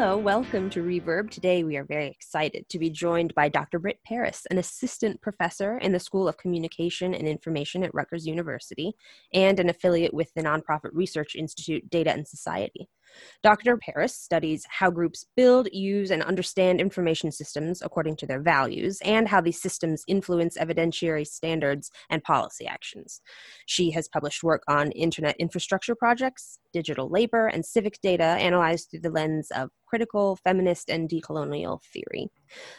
Hello, welcome to Reverb. Today we are very excited to be joined by Dr. Britt Paris, an assistant professor in the School of Communication and Information at Rutgers University and an affiliate with the nonprofit research institute Data and Society. Dr. Paris studies how groups build, use, and understand information systems according to their values, and how these systems influence evidentiary standards and policy actions. She has published work on internet infrastructure projects, digital labor, and civic data analyzed through the lens of critical, feminist, and decolonial theory.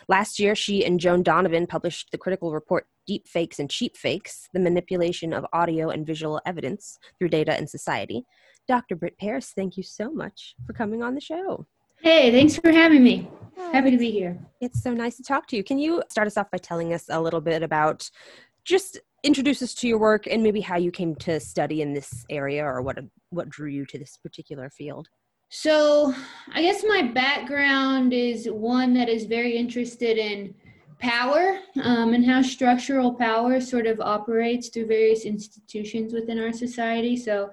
Last year, she and Joan Donovan published the critical report Deep Fakes and Cheap Fakes The Manipulation of Audio and Visual Evidence Through Data and Society. Dr. Britt Paris, thank you so much for coming on the show. Hey, thanks for having me. Happy to be here. It's so nice to talk to you. Can you start us off by telling us a little bit about just introduce us to your work and maybe how you came to study in this area or what what drew you to this particular field? So, I guess my background is one that is very interested in power um, and how structural power sort of operates through various institutions within our society. So,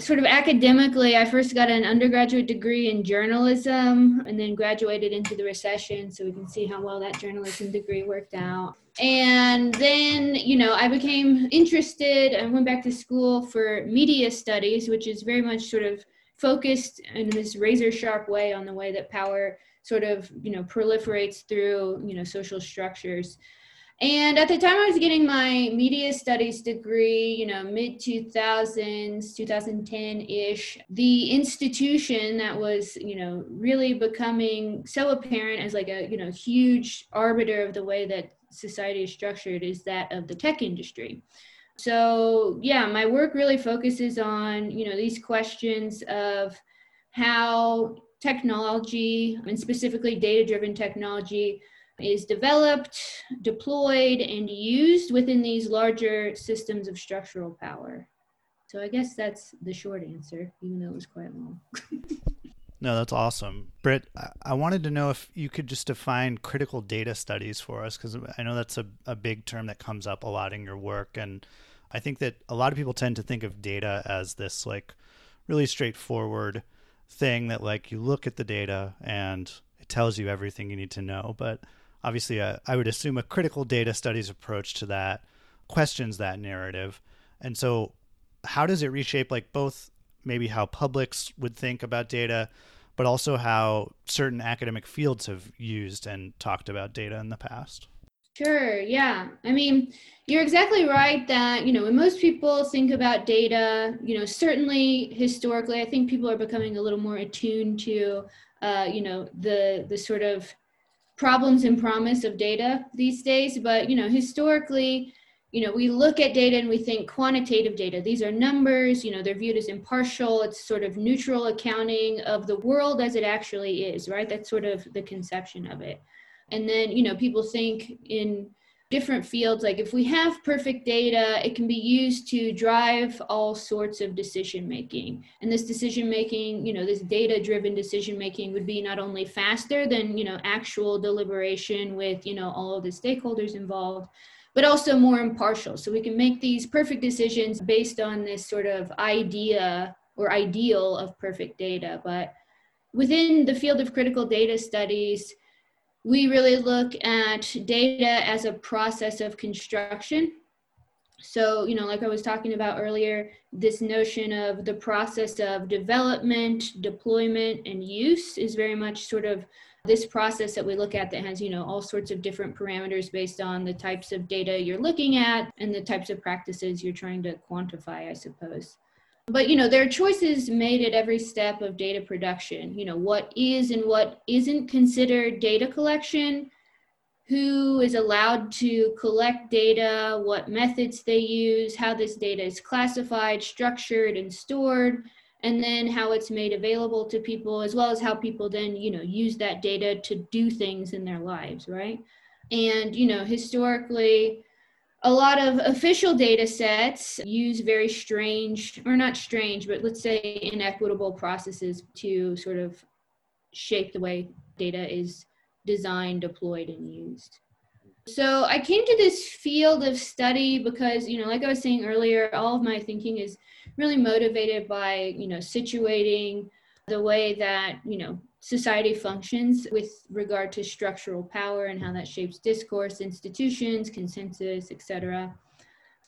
sort of academically, I first got an undergraduate degree in journalism and then graduated into the recession. So we can see how well that journalism degree worked out. And then, you know, I became interested I went back to school for media studies, which is very much sort of focused in this razor sharp way on the way that power sort of, you know, proliferates through, you know, social structures. And at the time I was getting my media studies degree, you know, mid 2000s, 2010 ish, the institution that was, you know, really becoming so apparent as like a, you know, huge arbiter of the way that society is structured is that of the tech industry. So, yeah, my work really focuses on, you know, these questions of how technology and specifically data driven technology is developed, deployed, and used within these larger systems of structural power. So I guess that's the short answer, even though it was quite long. no, that's awesome. Britt, I wanted to know if you could just define critical data studies for us, because I know that's a, a big term that comes up a lot in your work. And I think that a lot of people tend to think of data as this like really straightforward thing that like you look at the data and it tells you everything you need to know. But obviously, a, uh, I would assume a critical data studies approach to that questions that narrative. And so, how does it reshape like both maybe how publics would think about data, but also how certain academic fields have used and talked about data in the past? Sure, yeah. I mean, you're exactly right that, you know, when most people think about data, you know, certainly historically, I think people are becoming a little more attuned to, uh, you know, the the sort of problems and promise of data these days but you know historically you know we look at data and we think quantitative data. These are numbers you know they're viewed as impartial it's sort of neutral accounting of the world as it actually is right? That's sort of the conception of it. And then you know people think in different fields. Like if we have perfect data it can be used to drive all sorts of decision making. And this decision making you know this data driven decision making would be not only faster than you know actual deliberation with you know all of the stakeholders involved but also more impartial. So we can make these perfect decisions based on this sort of idea or ideal of perfect data. But within the field of critical data studies we really look at data as a process of construction. So, you know, like I was talking about earlier, this notion of the process of development, deployment, and use is very much sort of this process that we look at that has, you know, all sorts of different parameters based on the types of data you're looking at and the types of practices you're trying to quantify, I suppose but you know there are choices made at every step of data production. You know what is and what isn't considered data collection? Who is allowed to collect data? What methods they use? How this data is classified structured and stored? And then how it's made available to people as well as how people then you know use that data to do things in their lives right? And you know historically a lot of official data sets use very strange, or not strange, but let's say inequitable processes to sort of shape the way data is designed, deployed, and used. So I came to this field of study because, you know, like I was saying earlier, all of my thinking is really motivated by, you know, situating the way that, you know, society functions with regard to structural power and how that shapes discourse, institutions, consensus, etc.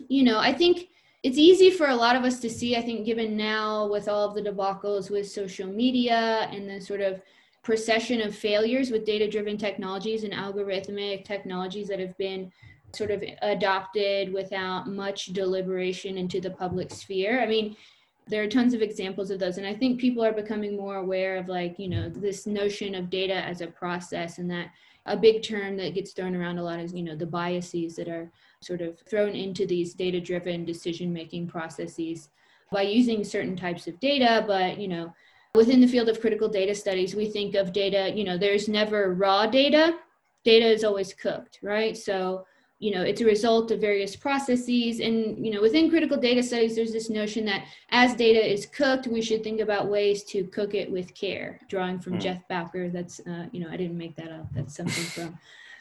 You know, I think it's easy for a lot of us to see, I think, given now with all of the debacles with social media and the sort of procession of failures with data driven technologies and algorithmic technologies that have been sort of adopted without much deliberation into the public sphere. I mean, there are tons of examples of those and i think people are becoming more aware of like you know this notion of data as a process and that a big term that gets thrown around a lot is you know the biases that are sort of thrown into these data driven decision making processes by using certain types of data. But you know within the field of critical data studies we think of data you know there's never raw data. Data is always cooked right? So you know it's a result of various processes. And you know within critical data studies there's this notion that as data is cooked we should think about ways to cook it with care. Drawing from mm. jeff bowker that's uh, you know i didn't make that up. That's something from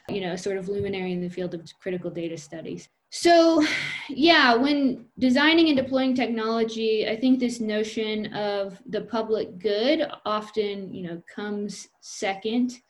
you know sort of luminary in the field of critical data studies. So yeah when designing and deploying technology i think this notion of the public good often you know comes second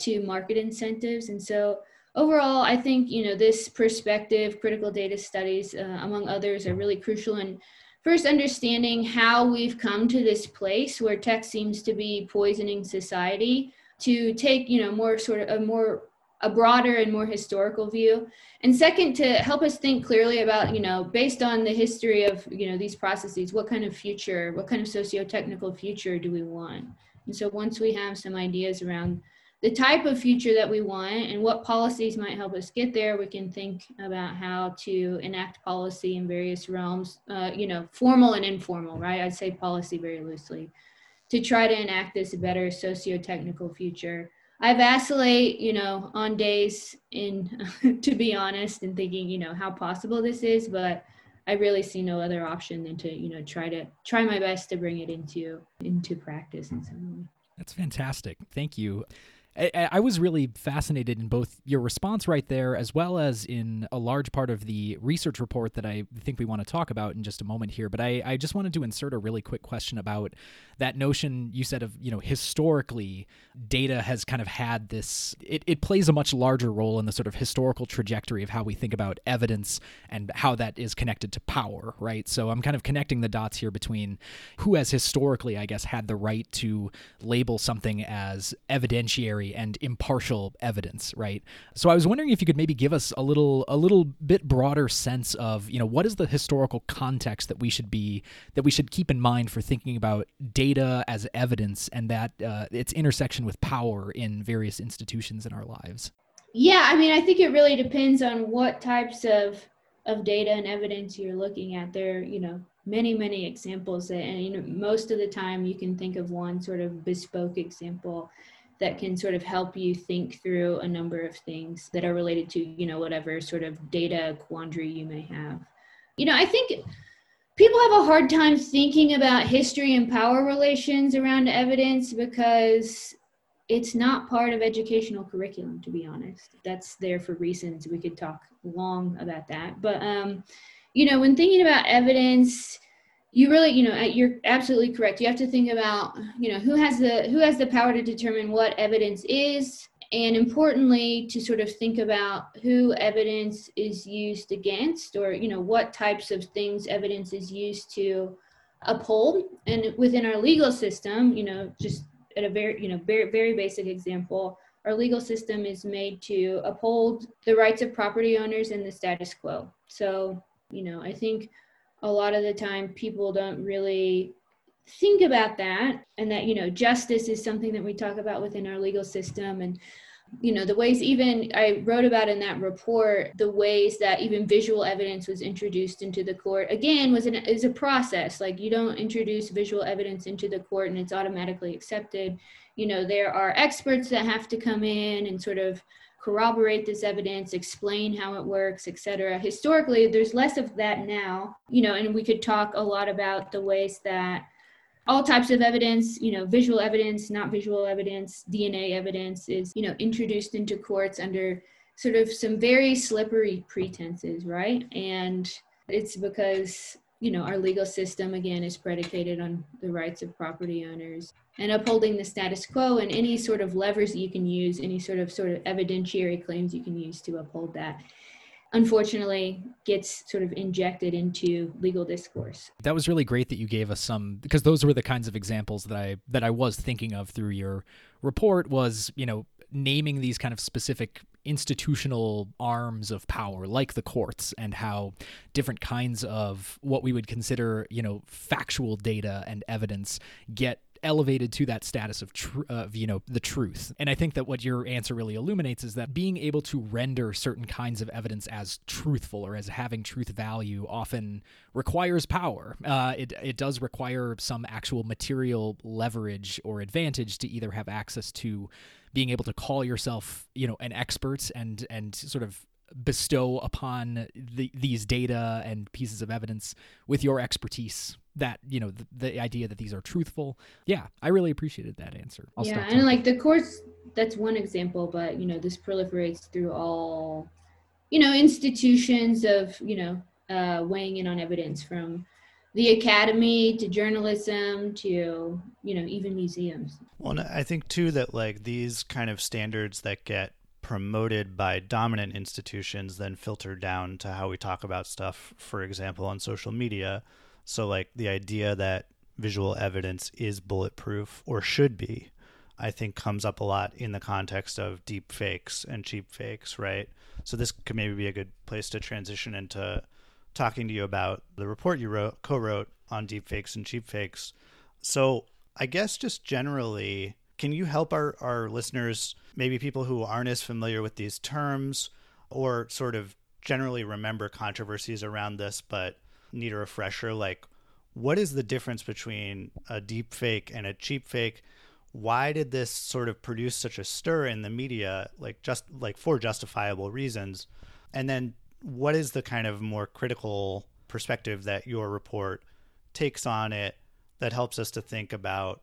to market incentives. And so overall, I think you know this perspective, critical data studies, uh, among others, are really crucial in first understanding how we've come to this place where tech seems to be poisoning society. To take you know more sort of a more a broader and more historical view and second to help us think clearly about you know based on the history of you know these processes what kind of future what kind of socio-technical future do we want and so once we have some ideas around the type of future that we want and what policies might help us get there, we can think about how to enact policy in various realms, uh, you know, formal and informal, right? I'd say policy very loosely, to try to enact this better socio-technical future. I vacillate, you know, on days in, to be honest, and thinking, you know, how possible this is, but I really see no other option than to, you know, try to try my best to bring it into into practice in some way. That's fantastic. Thank you. I, I, was really fascinated in both your response right there, as well as in a large part of the research report that I think we want to talk about in just a moment here. But I, I just wanted to insert a really quick question about that notion you said of, you know, historically, data has kind of had this, it, it plays a much larger role in the sort of historical trajectory of how we think about evidence and how that is connected to power, right? So I'm kind of connecting the dots here between who has historically, I guess, had the right to label something as evidentiary and impartial evidence, right? So I was wondering if you could maybe give us a little a little bit broader sense of, you know, what is the historical context that we should be that we should keep in mind for thinking about data as evidence and that uh, its intersection with power in various institutions in our lives. Yeah, I mean, I think it really depends on what types of of data and evidence you're looking at. There, you know, many many examples and you know, most of the time you can think of one sort of bespoke example that can sort of help you think through a number of things that are related to, you know, whatever sort of data quandary you may have. You know, I think people have a hard time thinking about history and power relations around evidence because it's not part of educational curriculum to be honest. That's there for reasons. We could talk long about that. But um you know when thinking about evidence you really you know you're absolutely correct. You have to think about you know who has the who has the power to determine what evidence is and importantly to sort of think about who evidence is used against or you know what types of things evidence is used to uphold. And within our legal system you know just at a very you know very very basic example our legal system is made to uphold the rights of property owners and the status quo. So you know i think a lot of the time people don't really think about that and that you know justice is something that we talk about within our legal system. And you know the ways even i wrote about in that report the ways that even visual evidence was introduced into the court again was an is a process. Like you don't introduce visual evidence into the court and it's automatically accepted. You know there are experts that have to come in and sort of corroborate this evidence, explain how it works, etc. Historically, there's less of that now, you know, and we could talk a lot about the ways that all types of evidence, you know, visual evidence, not visual evidence, DNA evidence is, you know, introduced into courts under sort of some very slippery pretenses, right? And it's because, you know, our legal system again is predicated on the rights of property owners and upholding the status quo and any sort of levers that you can use, any sort of sort of evidentiary claims you can use to uphold that unfortunately gets sort of injected into legal discourse. That was really great that you gave us some because those were the kinds of examples that I that I was thinking of through your report was, you know, naming these kind of specific institutional arms of power like the courts and how different kinds of what we would consider you know factual data and evidence get elevated to that status of, tr- of you know the truth. And i think that what your answer really illuminates is that being able to render certain kinds of evidence as truthful or as having truth value often requires power. Uh, it, it does require some actual material leverage or advantage to either have access to being able to call yourself, you know, an expert and and sort of bestow upon the, these data and pieces of evidence with your expertise that you know the, the, idea that these are truthful. Yeah i really appreciated that answer. I'll yeah and like the course that's one example but you know this proliferates through all you know institutions of you know uh, weighing in on evidence from the academy to journalism to you know even museums. Well i think too that like these kind of standards that get promoted by dominant institutions then filter down to how we talk about stuff for example on social media so like the idea that visual evidence is bulletproof or should be i think comes up a lot in the context of deep fakes and cheap fakes right so this could maybe be a good place to transition into talking to you about the report you wrote, co-wrote on deep fakes and cheap fakes. So I guess just generally, can you help our, our listeners, maybe people who aren't as familiar with these terms or sort of generally remember controversies around this but need a refresher? Like, what is the difference between a deep fake and a cheap fake? Why did this sort of produce such a stir in the media, like just like for justifiable reasons? And then what is the kind of more critical perspective that your report takes on it that helps us to think about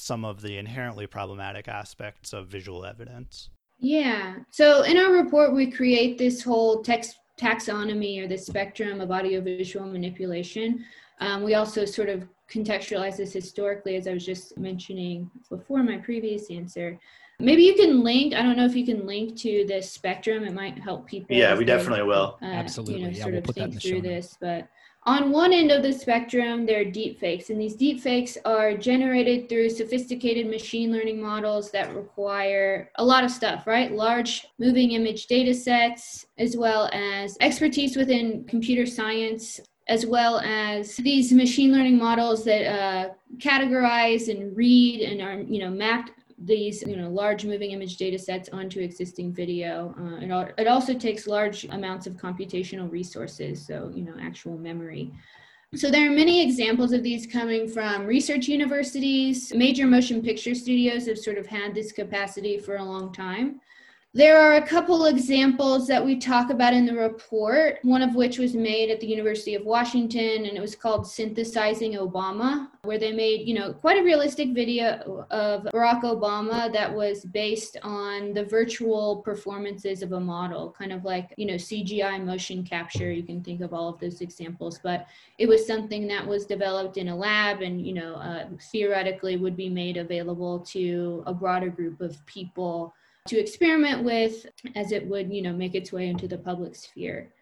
some of the inherently problematic aspects of visual evidence? Yeah. So in our report, we create this whole text taxonomy or the spectrum of audiovisual manipulation. Um, we also sort of contextualize this historically, as I was just mentioning before my previous answer. Maybe you can link. I don't know if you can link to this spectrum. It might help people. Yeah, we definitely they, will. Uh, Absolutely. You know, yeah, sort we'll of put think that through this, but on one end of the spectrum, there are deep fakes, and these deep fakes are generated through sophisticated machine learning models that require a lot of stuff, right? Large moving image data sets, as well as expertise within computer science, as well as these machine learning models that uh, categorize and read and are, you know, mapped these you know large moving image data sets onto existing video. Uh, it, it also takes large amounts of computational resources so you know actual memory. So there are many examples of these coming from research universities. Major motion picture studios have sort of had this capacity for a long time there are a couple examples that we talk about in the report, one of which was made at the University of Washington, and it was called Synthesizing Obama, where they made, you know, quite a realistic video of Barack Obama that was based on the virtual performances of a model, kind of like, you know, CGI motion capture. You can think of all of those examples, but it was something that was developed in a lab and, you know, uh, theoretically would be made available to a broader group of people to experiment with as it would, you know, make its way into the public sphere.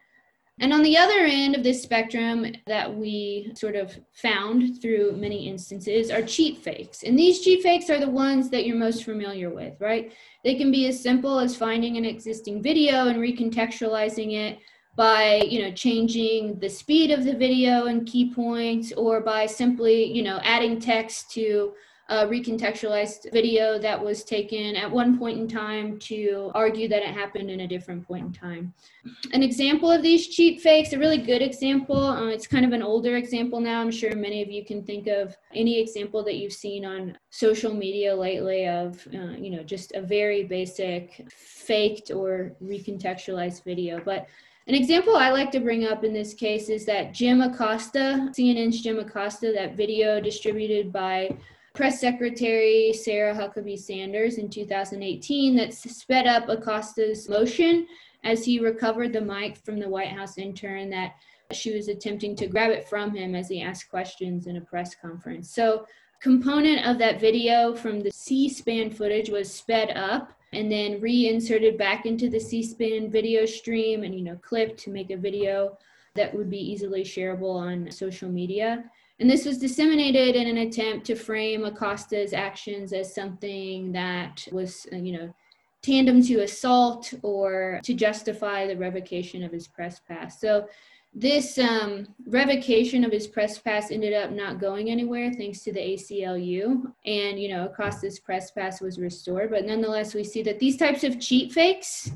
And on the other end of this spectrum that we sort of found through many instances are cheap fakes. And these cheap fakes are the ones that you're most familiar with, right? They can be as simple as finding an existing video and recontextualizing it by, you know, changing the speed of the video and key points or by simply, you know, adding text to a recontextualized video that was taken at one point in time to argue that it happened in a different point in time. An example of these cheap fakes, a really good example, uh, it's kind of an older example now. I'm sure many of you can think of any example that you've seen on social media lately of, uh, you know, just a very basic faked or recontextualized video. But an example I like to bring up in this case is that Jim Acosta, CNN's Jim Acosta, that video distributed by Press Secretary Sarah Huckabee Sanders in 2018 that sped up Acosta's motion as he recovered the mic from the White House intern that she was attempting to grab it from him as he asked questions in a press conference. So component of that video from the C SPAN footage was sped up and then reinserted back into the C SPAN video stream and, you know, clipped to make a video that would be easily shareable on social media. And this was disseminated in an attempt to frame Acosta's actions as something that was, uh, you know, tandem to assault or to justify the revocation of his press pass. So this um, revocation of his press pass ended up not going anywhere thanks to the ACLU. And, you know, Acosta's press pass was restored. But nonetheless, we see that these types of cheap fakes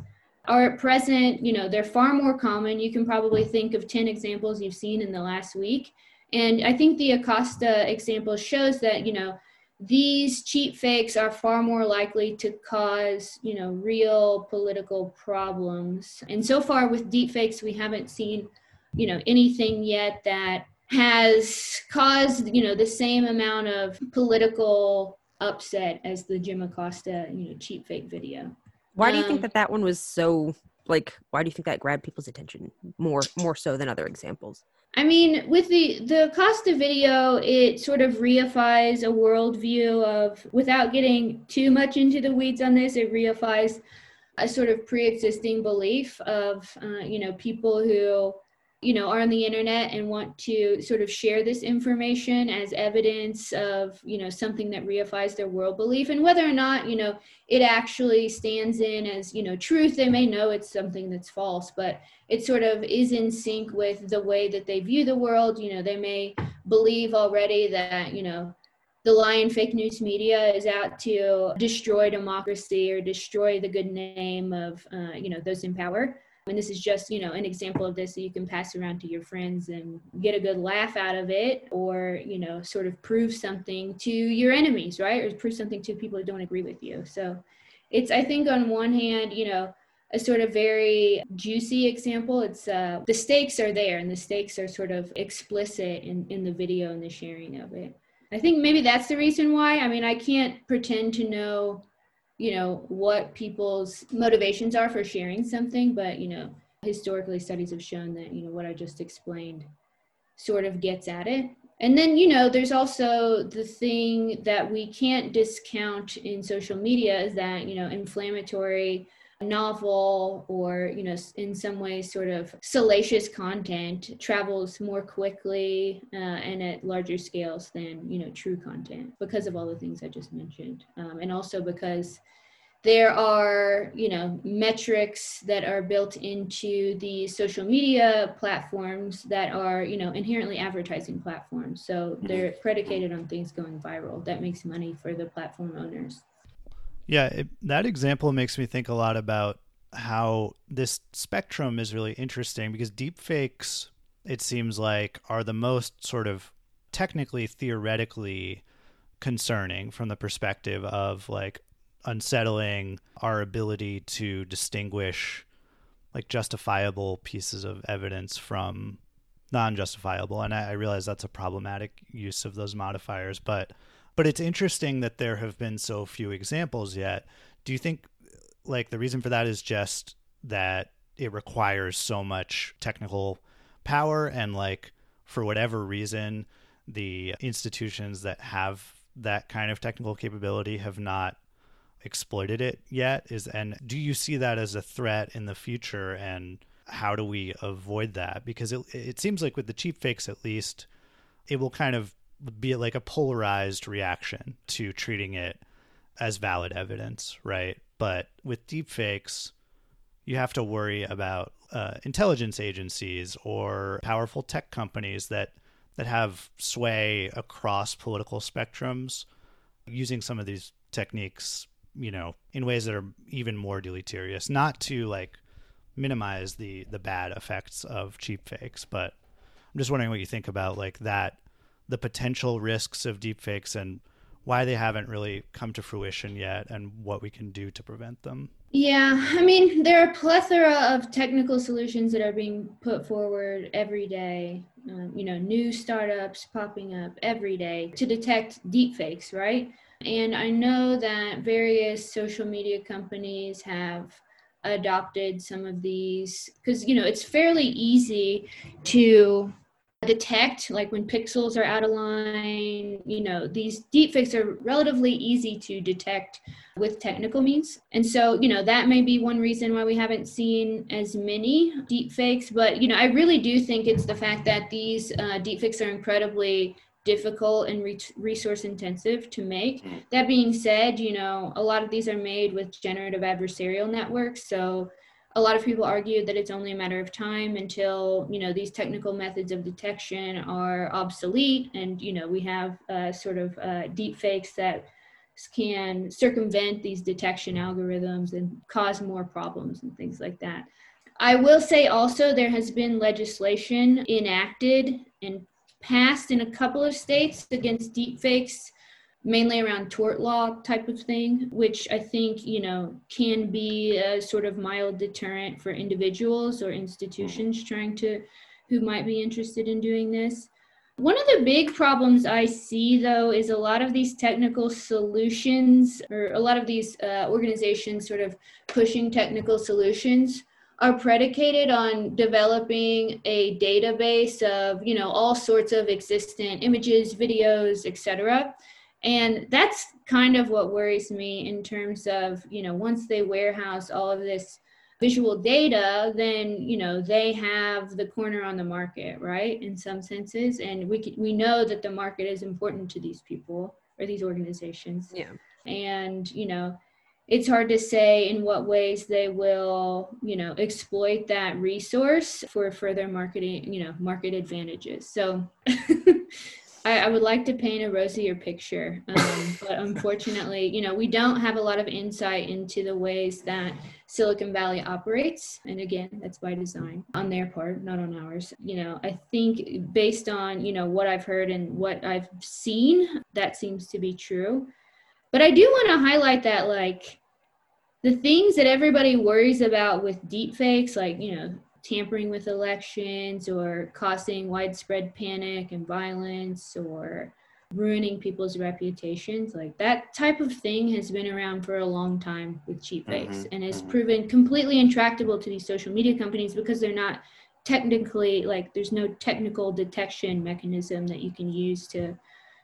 are at present, you know, they're far more common. You can probably think of 10 examples you've seen in the last week. And I think the Acosta example shows that, you know, these cheap fakes are far more likely to cause, you know, real political problems. And so far with deep fakes, we haven't seen you know anything yet that has caused you know the same amount of political upset as the Jim Acosta you know cheap fake video. Why do you think um, that that one was so like? Why do you think that grabbed people's attention more more so than other examples? I mean, with the the Acosta video, it sort of reifies a worldview of, without getting too much into the weeds on this, it reifies a sort of pre-existing belief of, uh, you know, people who you know are on the internet and want to sort of share this information as evidence of you know something that reifies their world belief. And whether or not you know it actually stands in as you know truth they may know it's something that's false but it sort of is in sync with the way that they view the world. You know they may believe already that you know the lion fake news media is out to destroy democracy or destroy the good name of uh, you know those in power and this is just, you know, an example of this that you can pass around to your friends and get a good laugh out of it or, you know, sort of prove something to your enemies, right? Or prove something to people who don't agree with you. So it's, I think, on one hand, you know, a sort of very juicy example. It's uh, the stakes are there and the stakes are sort of explicit in, in the video and the sharing of it. I think maybe that's the reason why. I mean, I can't pretend to know you know what people's motivations are for sharing something but you know historically studies have shown that you know what i just explained sort of gets at it. And then you know there's also the thing that we can't discount in social media is that you know inflammatory novel or you know in some ways sort of salacious content travels more quickly uh, and at larger scales than you know true content because of all the things i just mentioned. Um, and also because there are you know metrics that are built into the social media platforms that are you know inherently advertising platforms. So they're predicated on things going viral that makes money for the platform owners yeah, it, that example makes me think a lot about how this spectrum is really interesting because deepfakes, it seems like, are the most sort of technically, theoretically concerning from the perspective of like unsettling our ability to distinguish like justifiable pieces of evidence from non-justifiable. And I, I realize that's a problematic use of those modifiers but but it's interesting that there have been so few examples yet. Do you think like the reason for that is just that it requires so much technical power and like for whatever reason the institutions that have that kind of technical capability have not exploited it yet is and do you see that as a threat in the future and how do we avoid that because it, it seems like with the cheap fakes at least it will kind of be like a polarized reaction to treating it as valid evidence, right? But with deepfakes, you have to worry about uh, intelligence agencies or powerful tech companies that that have sway across political spectrums using some of these techniques, you know, in ways that are even more deleterious. Not to like minimize the the bad effects of cheap fakes, but I'm just wondering what you think about like that the potential risks of deepfakes and why they haven't really come to fruition yet and what we can do to prevent them. Yeah, I mean, there are a plethora of technical solutions that are being put forward every day. Um, you know, new startups popping up every day to detect deepfakes, right? And I know that various social media companies have adopted some of these because, you know, it's fairly easy to detect, like when pixels are out of line. You know, these deepfakes are relatively easy to detect with technical means. And so, you know, that may be one reason why we haven't seen as many deepfakes. But, you know, I really do think it's the fact that these uh, deepfakes are incredibly difficult and re- resource intensive to make. Mm. That being said, you know, a lot of these are made with generative adversarial networks. So, a lot of people argue that it's only a matter of time until you know these technical methods of detection are obsolete and you know we have uh, sort of uh, deep fakes that can circumvent these detection algorithms and cause more problems and things like that. I will say also there has been legislation enacted and passed in a couple of states against deepfakes mainly around tort law type of thing, which I think, you know, can be a sort of mild deterrent for individuals or institutions trying to, who might be interested in doing this. One of the big problems I see, though, is a lot of these technical solutions, or a lot of these uh, organizations sort of pushing technical solutions, are predicated on developing a database of, you know, all sorts of existent images, videos, etc and that's kind of what worries me in terms of you know once they warehouse all of this visual data then you know they have the corner on the market right in some senses. And we we know that the market is important to these people or these organizations. Yeah. And you know it's hard to say in what ways they will you know exploit that resource for further marketing you know market advantages. So I, I would like to paint a rosier picture, um, but unfortunately, you know, we don't have a lot of insight into the ways that Silicon Valley operates. And again, that's by design on their part, not on ours. You know, I think based on, you know, what I've heard and what I've seen, that seems to be true. But I do want to highlight that, like, the things that everybody worries about with deepfakes, like, you know, tampering with elections or causing widespread panic and violence or ruining people's reputations like that type of thing has been around for a long time with cheapfakes mm-hmm. and has mm-hmm. proven completely intractable to these social media companies because they're not technically like there's no technical detection mechanism that you can use to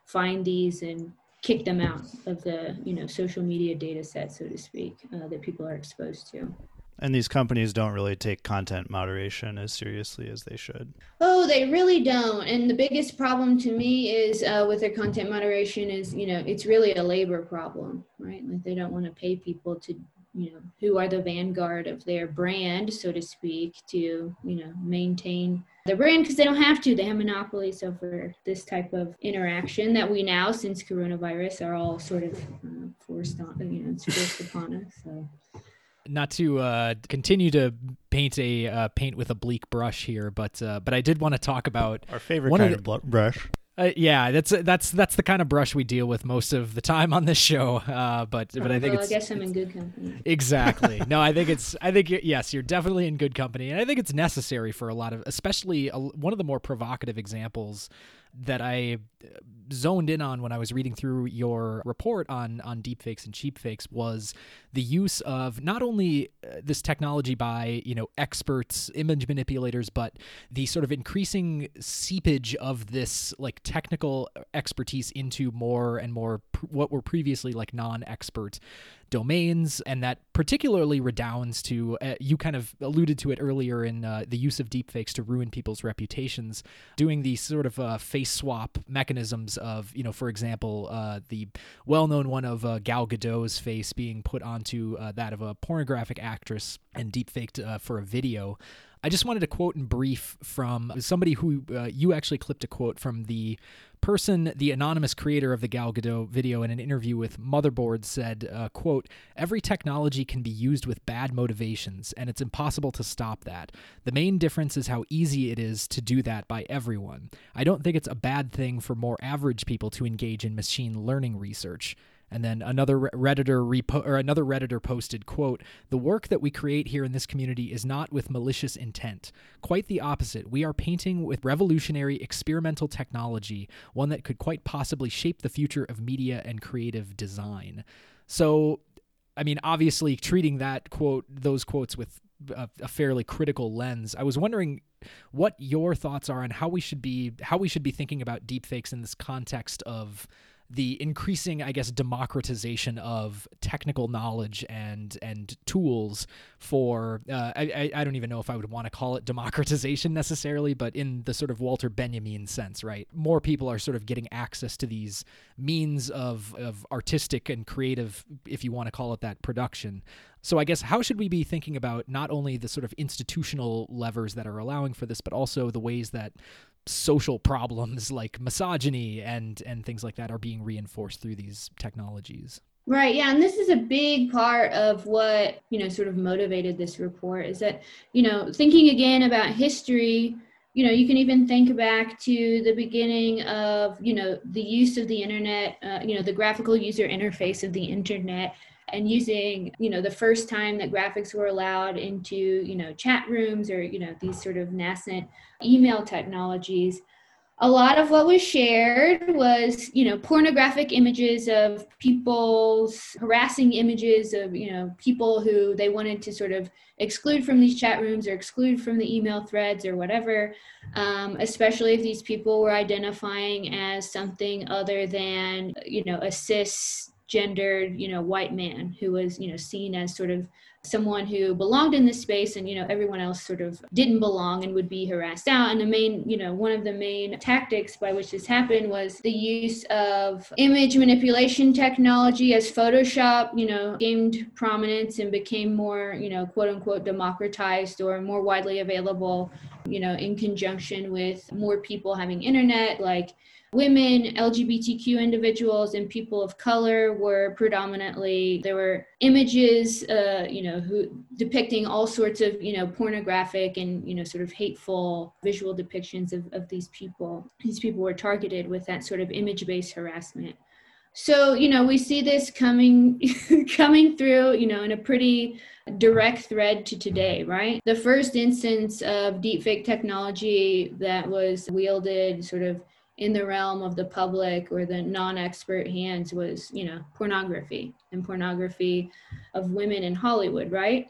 find these and kick them out of the you know social media data set so to speak uh, that people are exposed to and these companies don't really take content moderation as seriously as they should. Oh, they really don't. And the biggest problem to me is uh, with their content moderation is, you know, it's really a labor problem, right? Like they don't want to pay people to, you know, who are the vanguard of their brand, so to speak, to, you know, maintain their brand because they don't have to. They have monopolies over this type of interaction that we now, since coronavirus, are all sort of uh, forced on, you know, it's forced upon us. So not to uh, continue to paint a uh, paint with a bleak brush here, but uh, but I did want to talk about our favorite kind of, the, of brush. Uh, yeah, that's that's that's the kind of brush we deal with most of the time on this show. Uh, but but I think well, it's. I guess I'm in good company. Exactly. no, I think it's. I think yes, you're definitely in good company, and I think it's necessary for a lot of, especially a, one of the more provocative examples that I uh, zoned in on when I was reading through your report on on deepfakes and cheapfakes was the use of not only uh, this technology by you know experts, image manipulators, but the sort of increasing seepage of this like technical expertise into more and more pr- what were previously like non-expert domains, and that particularly redounds to uh, you kind of alluded to it earlier in uh, the use of deepfakes to ruin people's reputations, doing the sort of uh, face swap mechanisms of, you know, for example, uh, the well-known one of uh, Gal Gadot's face being put onto uh, that of a pornographic actress and deepfaked for a video. I just wanted to quote in brief from somebody who uh, you actually clipped a quote from the person, the anonymous creator of the Gal Gadot video in an interview with Motherboard said, uh, quote, every technology can be used with bad motivations, and it's impossible to stop that. The main difference is how easy it is to do that by everyone. I don't think it's a bad thing for more average people to engage in machine learning research. And then another redditor repo- or another redditor posted, "quote The work that we create here in this community is not with malicious intent. Quite the opposite. We are painting with revolutionary experimental technology, one that could quite possibly shape the future of media and creative design." So, I mean, obviously, treating that quote, those quotes with a, a fairly critical lens. I was wondering what your thoughts are on how we should be how we should be thinking about deepfakes in this context of the increasing, I guess, democratization of technical knowledge and and tools for uh, I I don't even know if I would want to call it democratization necessarily, but in the sort of Walter Benjamin sense, right? More people are sort of getting access to these means of of artistic and creative, if you want to call it that, production. So I guess how should we be thinking about not only the sort of institutional levers that are allowing for this, but also the ways that social problems like misogyny and and things like that are being reinforced through these technologies. Right yeah and this is a big part of what you know sort of motivated this report is that you know thinking again about history you know you can even think back to the beginning of you know the use of the internet uh, you know the graphical user interface of the internet and using you know the first time that graphics were allowed into you know chat rooms or you know these sort of nascent email technologies. A lot of what was shared was you know pornographic images of people's harassing images of you know people who they wanted to sort of exclude from these chat rooms or exclude from the email threads or whatever um, especially if these people were identifying as something other than you know a cis gendered, you know, white man who was, you know, seen as sort of someone who belonged in this space and you know everyone else sort of didn't belong and would be harassed out. And the main you know one of the main tactics by which this happened was the use of image manipulation technology as photoshop you know gained prominence and became more you know quote unquote democratized or more widely available you know in conjunction with more people having internet like women, LGBTQ individuals, and people of color were predominantly there were images, uh, you know, who depicting all sorts of you know pornographic and you know sort of hateful visual depictions of, of these people. These people were targeted with that sort of image-based harassment. So you know we see this coming coming through you know in a pretty direct thread to today, right? The first instance of deepfake technology that was wielded sort of in the realm of the public or the non-expert hands was you know pornography and pornography of women in hollywood right?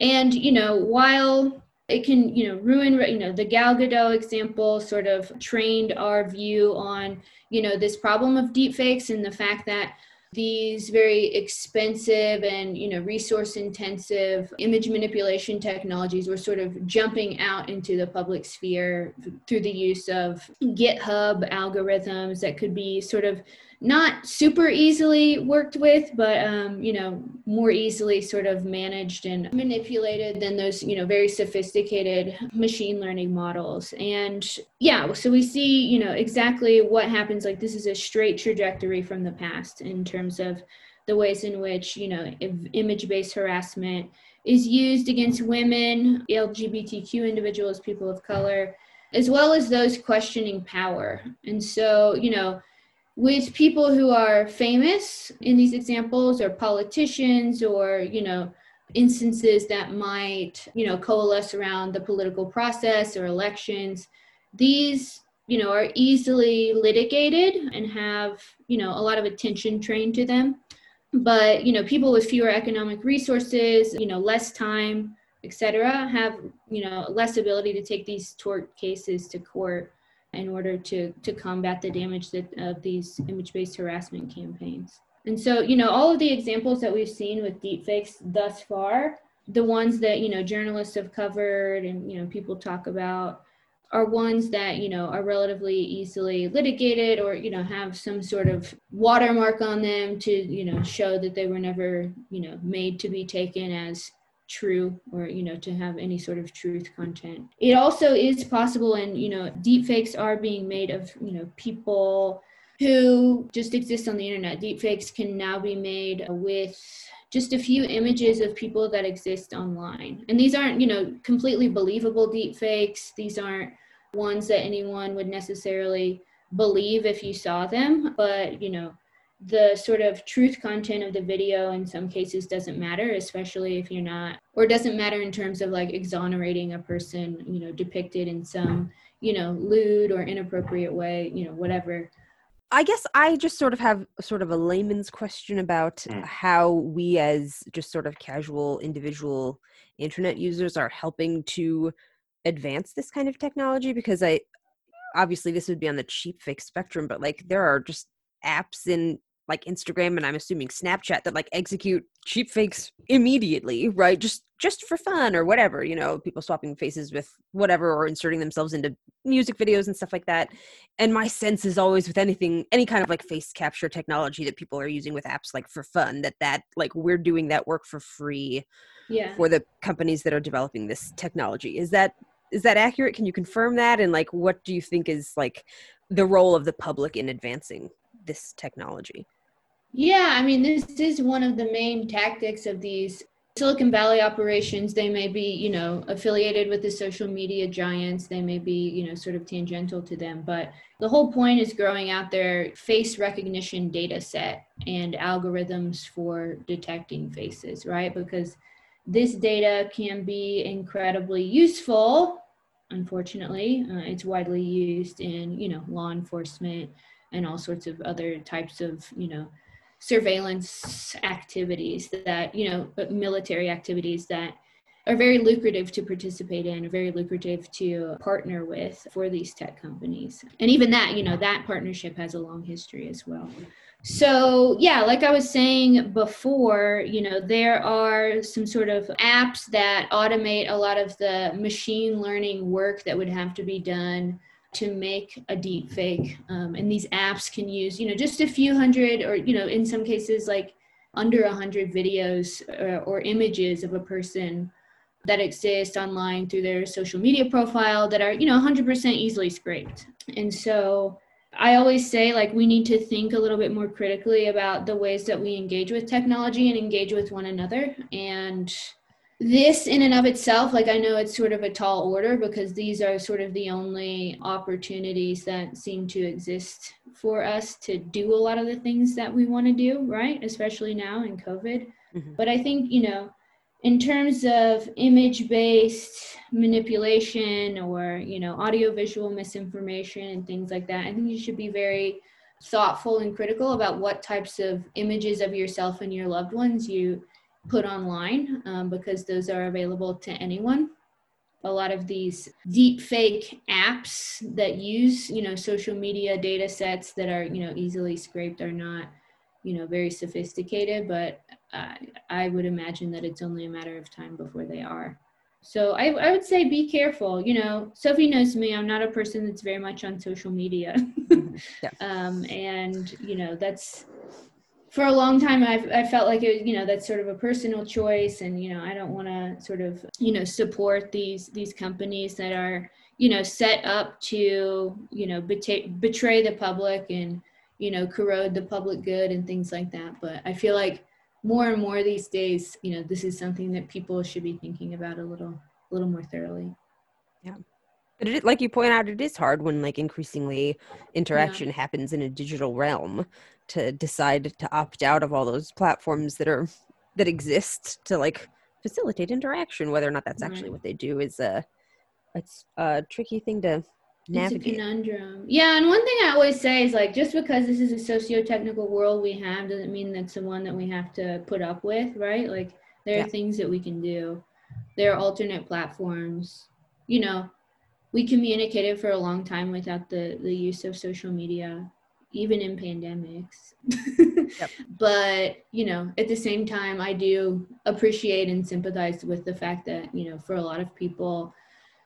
And you know while it can you know ruin you know the gal gadot example sort of trained our view on you know this problem of deepfakes and the fact that these very expensive and you know resource intensive image manipulation technologies were sort of jumping out into the public sphere through the use of github algorithms that could be sort of not super easily worked with, but um, you know, more easily sort of managed and manipulated than those, you know, very sophisticated machine learning models. And yeah, so we see, you know, exactly what happens. Like this is a straight trajectory from the past in terms of the ways in which, you know, image-based harassment is used against women, LGBTQ individuals, people of color, as well as those questioning power. And so, you know, with people who are famous in these examples or politicians or you know instances that might you know coalesce around the political process or elections these you know are easily litigated and have you know a lot of attention trained to them. But you know people with fewer economic resources you know less time etc have you know less ability to take these tort cases to court in order to, to combat the damage that, of these image-based harassment campaigns. And so, you know, all of the examples that we've seen with deepfakes thus far, the ones that, you know, journalists have covered and, you know, people talk about are ones that, you know, are relatively easily litigated or, you know, have some sort of watermark on them to, you know, show that they were never, you know, made to be taken as true or you know to have any sort of truth content. It also is possible and you know deepfakes are being made of you know people who just exist on the internet. Deepfakes can now be made with just a few images of people that exist online. And these aren't you know completely believable deepfakes. These aren't ones that anyone would necessarily believe if you saw them. But you know the sort of truth content of the video in some cases doesn't matter especially if you're not or doesn't matter in terms of like exonerating a person you know depicted in some you know lewd or inappropriate way you know whatever I guess I just sort of have sort of a layman's question about mm. how we, as just sort of casual individual internet users, are helping to advance this kind of technology because I obviously this would be on the cheap fake spectrum, but like there are just apps in like Instagram and I'm assuming Snapchat that like execute cheap fakes immediately, right? Just just for fun or whatever, you know, people swapping faces with whatever or inserting themselves into music videos and stuff like that. And my sense is always with anything any kind of like face capture technology that people are using with apps like for fun that that like we're doing that work for free Yeah. for the companies that are developing this technology. Is that is that accurate? Can you confirm that and like what do you think is like the role of the public in advancing this technology? Yeah, I mean, this is one of the main tactics of these Silicon Valley operations. They may be, you know, affiliated with the social media giants. They may be, you know, sort of tangential to them. But the whole point is growing out their face recognition data set and algorithms for detecting faces, right? Because this data can be incredibly useful. Unfortunately, uh, it's widely used in, you know, law enforcement and all sorts of other types of, you know, surveillance activities that you know military activities that are very lucrative to participate in very lucrative to partner with for these tech companies. And even that you know that partnership has a long history as well. So yeah like i was saying before you know there are some sort of apps that automate a lot of the machine learning work that would have to be done to make a deep fake um, and these apps can use you know just a few hundred or you know in some cases like under a hundred videos or, or images of a person that exist online through their social media profile that are you know 100% easily scraped. And so i always say like we need to think a little bit more critically about the ways that we engage with technology and engage with one another and this in and of itself like i know it's sort of a tall order because these are sort of the only opportunities that seem to exist for us to do a lot of the things that we want to do right especially now in covid Mhm. but i think you know in terms of image based manipulation or you know audio visual misinformation and things like that i think you should be very thoughtful and critical about what types of images of yourself and your loved ones you put online um, because those are available to anyone. A lot of these deep fake apps that use you know social media data sets that are you know easily scraped are not you know very sophisticated but uh, i would imagine that it's only a matter of time before they are. So I, I would say be careful you know sophie knows me i'm not a person that's very much on social media. Yeah. um, and you know that's for a long time I've, I felt like it, you know that's sort of a personal choice and you know I don't want to sort of you know support these these companies that are you know set up to you know betray, betray the public and you know corrode the public good and things like that. But I feel like more and more these days you know this is something that people should be thinking about a little a little more thoroughly But it, like you point out, it is hard when like increasingly interaction happens in a digital realm to decide to opt out of all those platforms that are that exist to like facilitate interaction. Whether or not that's actually what they do is a it's a tricky thing to It's a conundrum. Yeah, and one thing I always say is like just because this is a socio-technical world we have doesn't mean that's the one that we have to put up with, right? Like there Yeah. are things that we can do. There are alternate platforms. You know, we communicated for a long time without the the use of social media, even in pandemics. But, you know, at the same time I do appreciate and sympathize with the fact that, you know, for a lot of people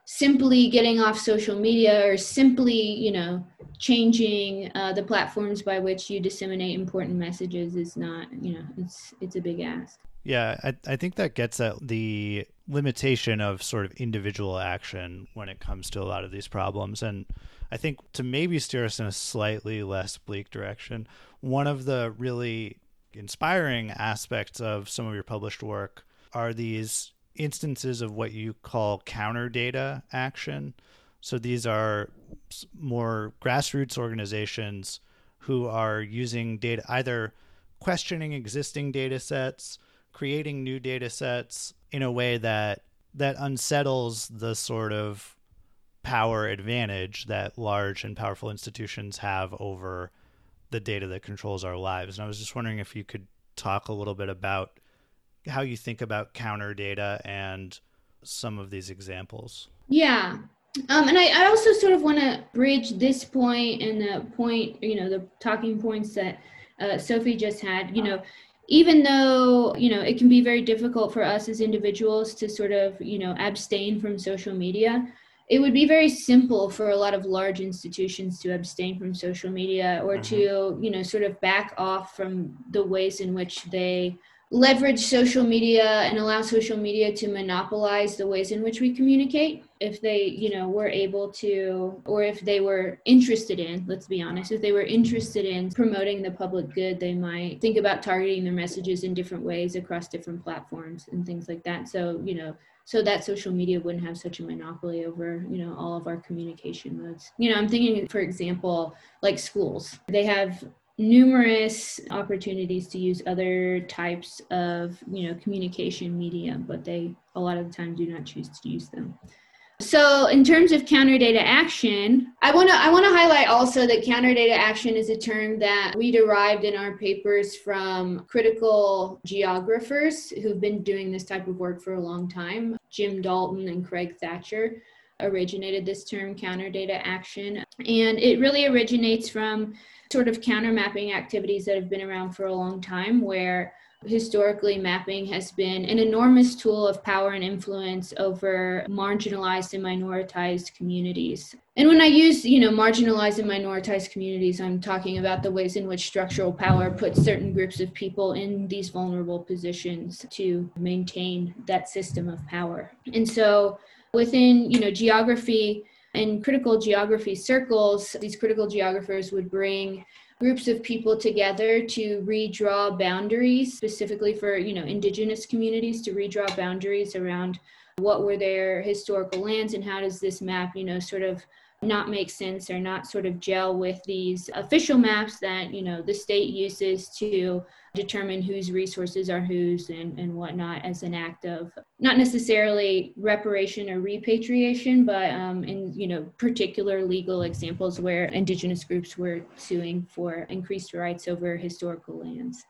simply getting off social media or simply you know changing uh, the platforms by which you disseminate important messages is not you know it's it's a big ask Yeah, I, I think that gets at the limitation of sort of individual action when it comes to a lot of these problems. And I think to maybe steer us in a slightly less bleak direction, one of the really inspiring aspects of some of your published work are these instances of what you call counter data action. So these are more grassroots organizations who are using data, either questioning existing data sets, creating new data sets in a way that that unsettles the sort of power advantage that large and powerful institutions have over the data that controls our lives. And I was just wondering if you could talk a little bit about how you think about counter data and some of these examples. Yeah. Um, and I, I also sort of want to bridge this point and the point, you know, the talking points that uh, Sophie just had. You know, even though you know it can be very difficult for us as individuals to sort of you know abstain from social media it would be very simple for a lot of large institutions to abstain from social media or mm-hmm. to you know sort of back off from the ways in which they leverage social media and allow social media to monopolize the ways in which we communicate if they you know were able to or if they were interested in let's be honest if they were interested in promoting the public good they might think about targeting their messages in different ways across different platforms and things like that. So you know so that social media wouldn't have such a monopoly over you know all of our communication modes. You know i'm thinking for example like schools. They have numerous opportunities to use other types of you know communication media but they a lot of the time do not choose to use them so in terms of counter data action i want to i want to highlight also that counter data action is a term that we derived in our papers from critical geographers who've been doing this type of work for a long time. Jim dalton and craig thatcher originated this term counter data action. And it really originates from sort of counter mapping activities that have been around for a long time where historically mapping has been an enormous tool of power and influence over marginalized and minoritized communities. And when i use you know marginalized and minoritized communities i'm talking about the ways in which structural power puts certain groups of people in these vulnerable positions to maintain that system of power. And so within you know geography and critical geography circles, these critical geographers would bring groups of people together to redraw boundaries specifically for you know indigenous communities to redraw boundaries around what were their historical lands and how does this map you know sort of not make sense or not sort of gel with these official maps that you know the state uses to determine whose resources are whose and, and whatnot as an act of not necessarily reparation or repatriation but um, in you know particular legal examples where indigenous groups were suing for increased rights over historical lands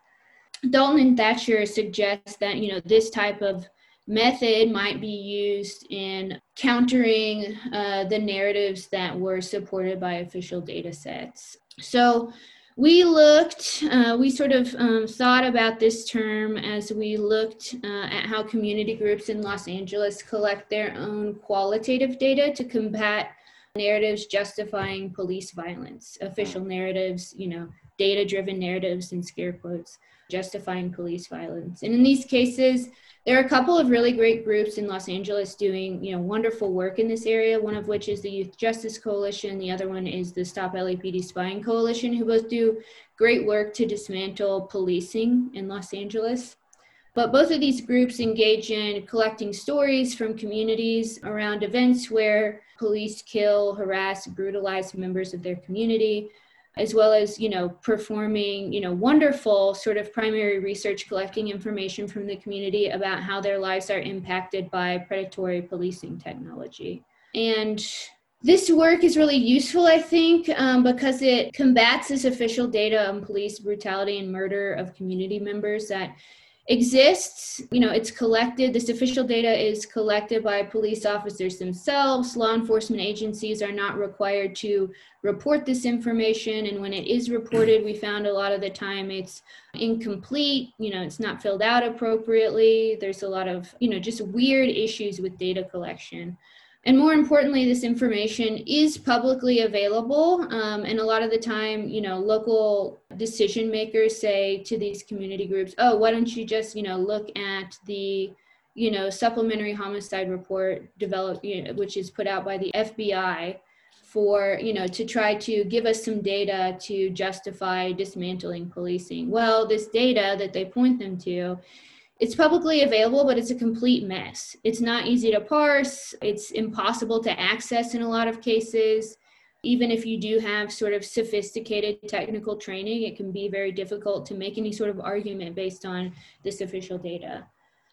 dalton and thatcher suggest that you know this type of method might be used in countering uh, the narratives that were supported by official data sets. So we looked, uh, we sort of um, thought about this term as we looked uh, at how community groups in Los Angeles collect their own qualitative data to combat narratives justifying police violence, official narratives, you know, data driven narratives in scare quotes justifying police violence. And in these cases, there are a couple of really great groups in Los Angeles doing, you know, wonderful work in this area. One of which is the Youth Justice Coalition. The other one is the Stop LAPD Spying Coalition, who both do great work to dismantle policing in Los Angeles. But both of these groups engage in collecting stories from communities around events where police kill, harass, brutalize members of their community as well as you know performing you know wonderful sort of primary research collecting information from the community about how their lives are impacted by predatory policing technology. And this work is really useful i think um, because it combats this official data on police brutality and murder of community members that exists. You know, it's collected, this official data is collected by police officers themselves. Law enforcement agencies are not required to report this information. And when it is reported, we found a lot of the time it's incomplete, you know, it's not filled out appropriately. There's a lot of, you know, just weird issues with data collection. And more importantly, this information is publicly available. Um, and a lot of the time, you know, local decision makers say to these community groups, oh, why don't you just, you know, look at the, you know, supplementary homicide report developed, you know, which is put out by the FBI for, you know, to try to give us some data to justify dismantling policing. Well, this data that they point them to it's publicly available, but it's a complete mess. It's not easy to parse, it's impossible to access in a lot of cases. Even if you do have sort of sophisticated technical training, it can be very difficult to make any sort of argument based on this official data.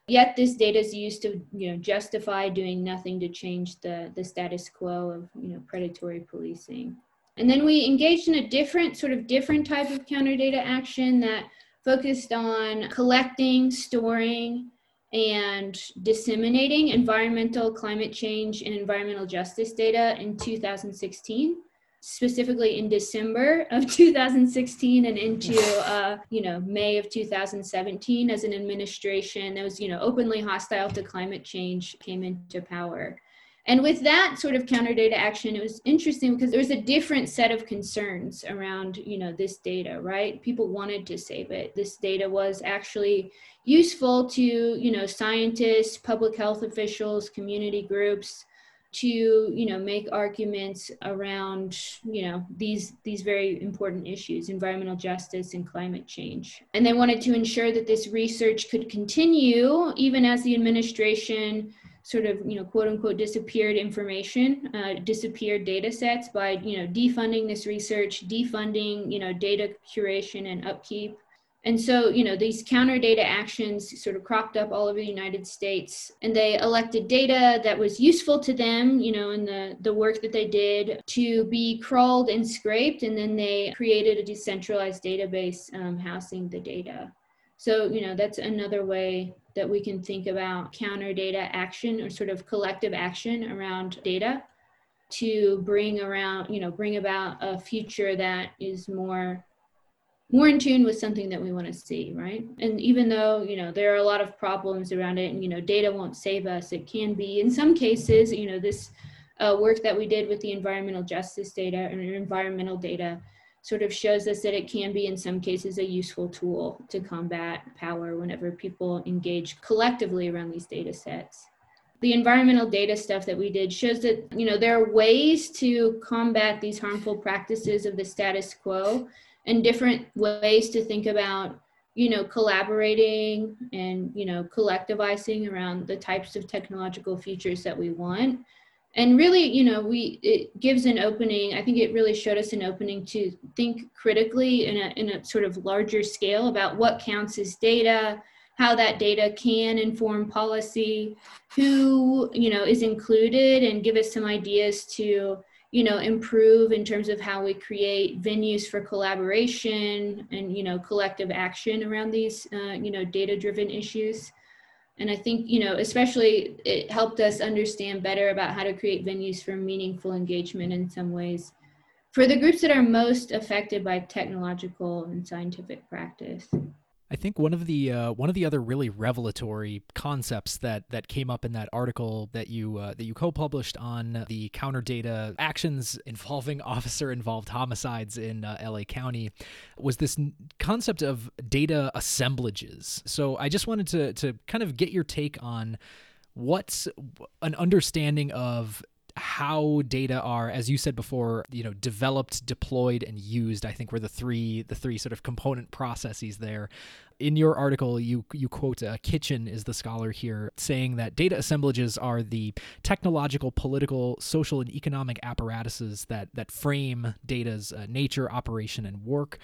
Yet this data is used to you know, justify doing nothing to change the, the status quo of you know, predatory policing. And then we engaged in a different, sort of different type of counter data action that focused on collecting, storing, and disseminating environmental climate change and environmental justice data in 2016 specifically in december of 2016 and into uh, you know may of 2017 as an administration that was you know openly hostile to climate change came into power and with that sort of counter data action, it was interesting because there was a different set of concerns around, you know, this data, right? People wanted to save it. This data was actually useful to, you know, scientists, public health officials, community groups to, you know, make arguments around, you know, these these very important issues, environmental justice and climate change. And they wanted to ensure that this research could continue even as the administration sort of you know quote unquote disappeared information uh, disappeared data sets by you know defunding this research defunding you know data curation and upkeep. And so you know these counter data actions sort of cropped up all over the united states and they elected data that was useful to them you know in the the work that they did to be crawled and scraped and then they created a decentralized database um, housing the data. So, you know, that's another way that we can think about counter data action or sort of collective action around data to bring around, you know, bring about a future that is more more in tune with something that we want to see, right? And even though, you know, there are a lot of problems around it and, you know, data won't save us, it can be in some cases, you know, this uh, work that we did with the environmental justice data and environmental data sort of shows us that it can be in some cases a useful tool to combat power whenever people engage collectively around these data sets. The environmental data stuff that we did shows that you know there are ways to combat these harmful practices of the status quo and different ways to think about you know collaborating and you know collectivizing around the types of technological features that we want and really you know we it gives an opening i think it really showed us an opening to think critically in a, in a sort of larger scale about what counts as data how that data can inform policy who you know is included and give us some ideas to you know improve in terms of how we create venues for collaboration and you know collective action around these uh, you know data driven issues and I think, you know, especially it helped us understand better about how to create venues for meaningful engagement in some ways for the groups that are most affected by technological and scientific practice. I think one of the uh, one of the other really revelatory concepts that that came up in that article that you uh, that you co-published on the counter data actions involving officer involved homicides in uh, LA County was this concept of data assemblages. So I just wanted to to kind of get your take on what's an understanding of how data are as you said before you know developed deployed and used i think were the three the three sort of component processes there. In your article you you quote uh, Kitchin is the scholar here saying that data assemblages are the technological political social and economic apparatuses that that frame data's uh, nature operation and work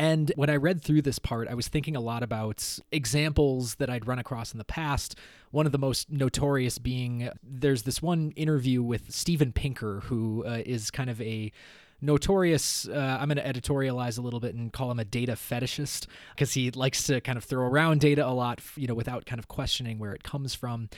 and when I read through this part, I was thinking a lot about examples that I'd run across in the past. One of the most notorious being there's this one interview with Steven Pinker, who uh, is kind of a notorious uh, i'm going to editorialize a little bit and call him a data fetishist because he likes to kind of throw around data a lot you know without kind of questioning where it comes from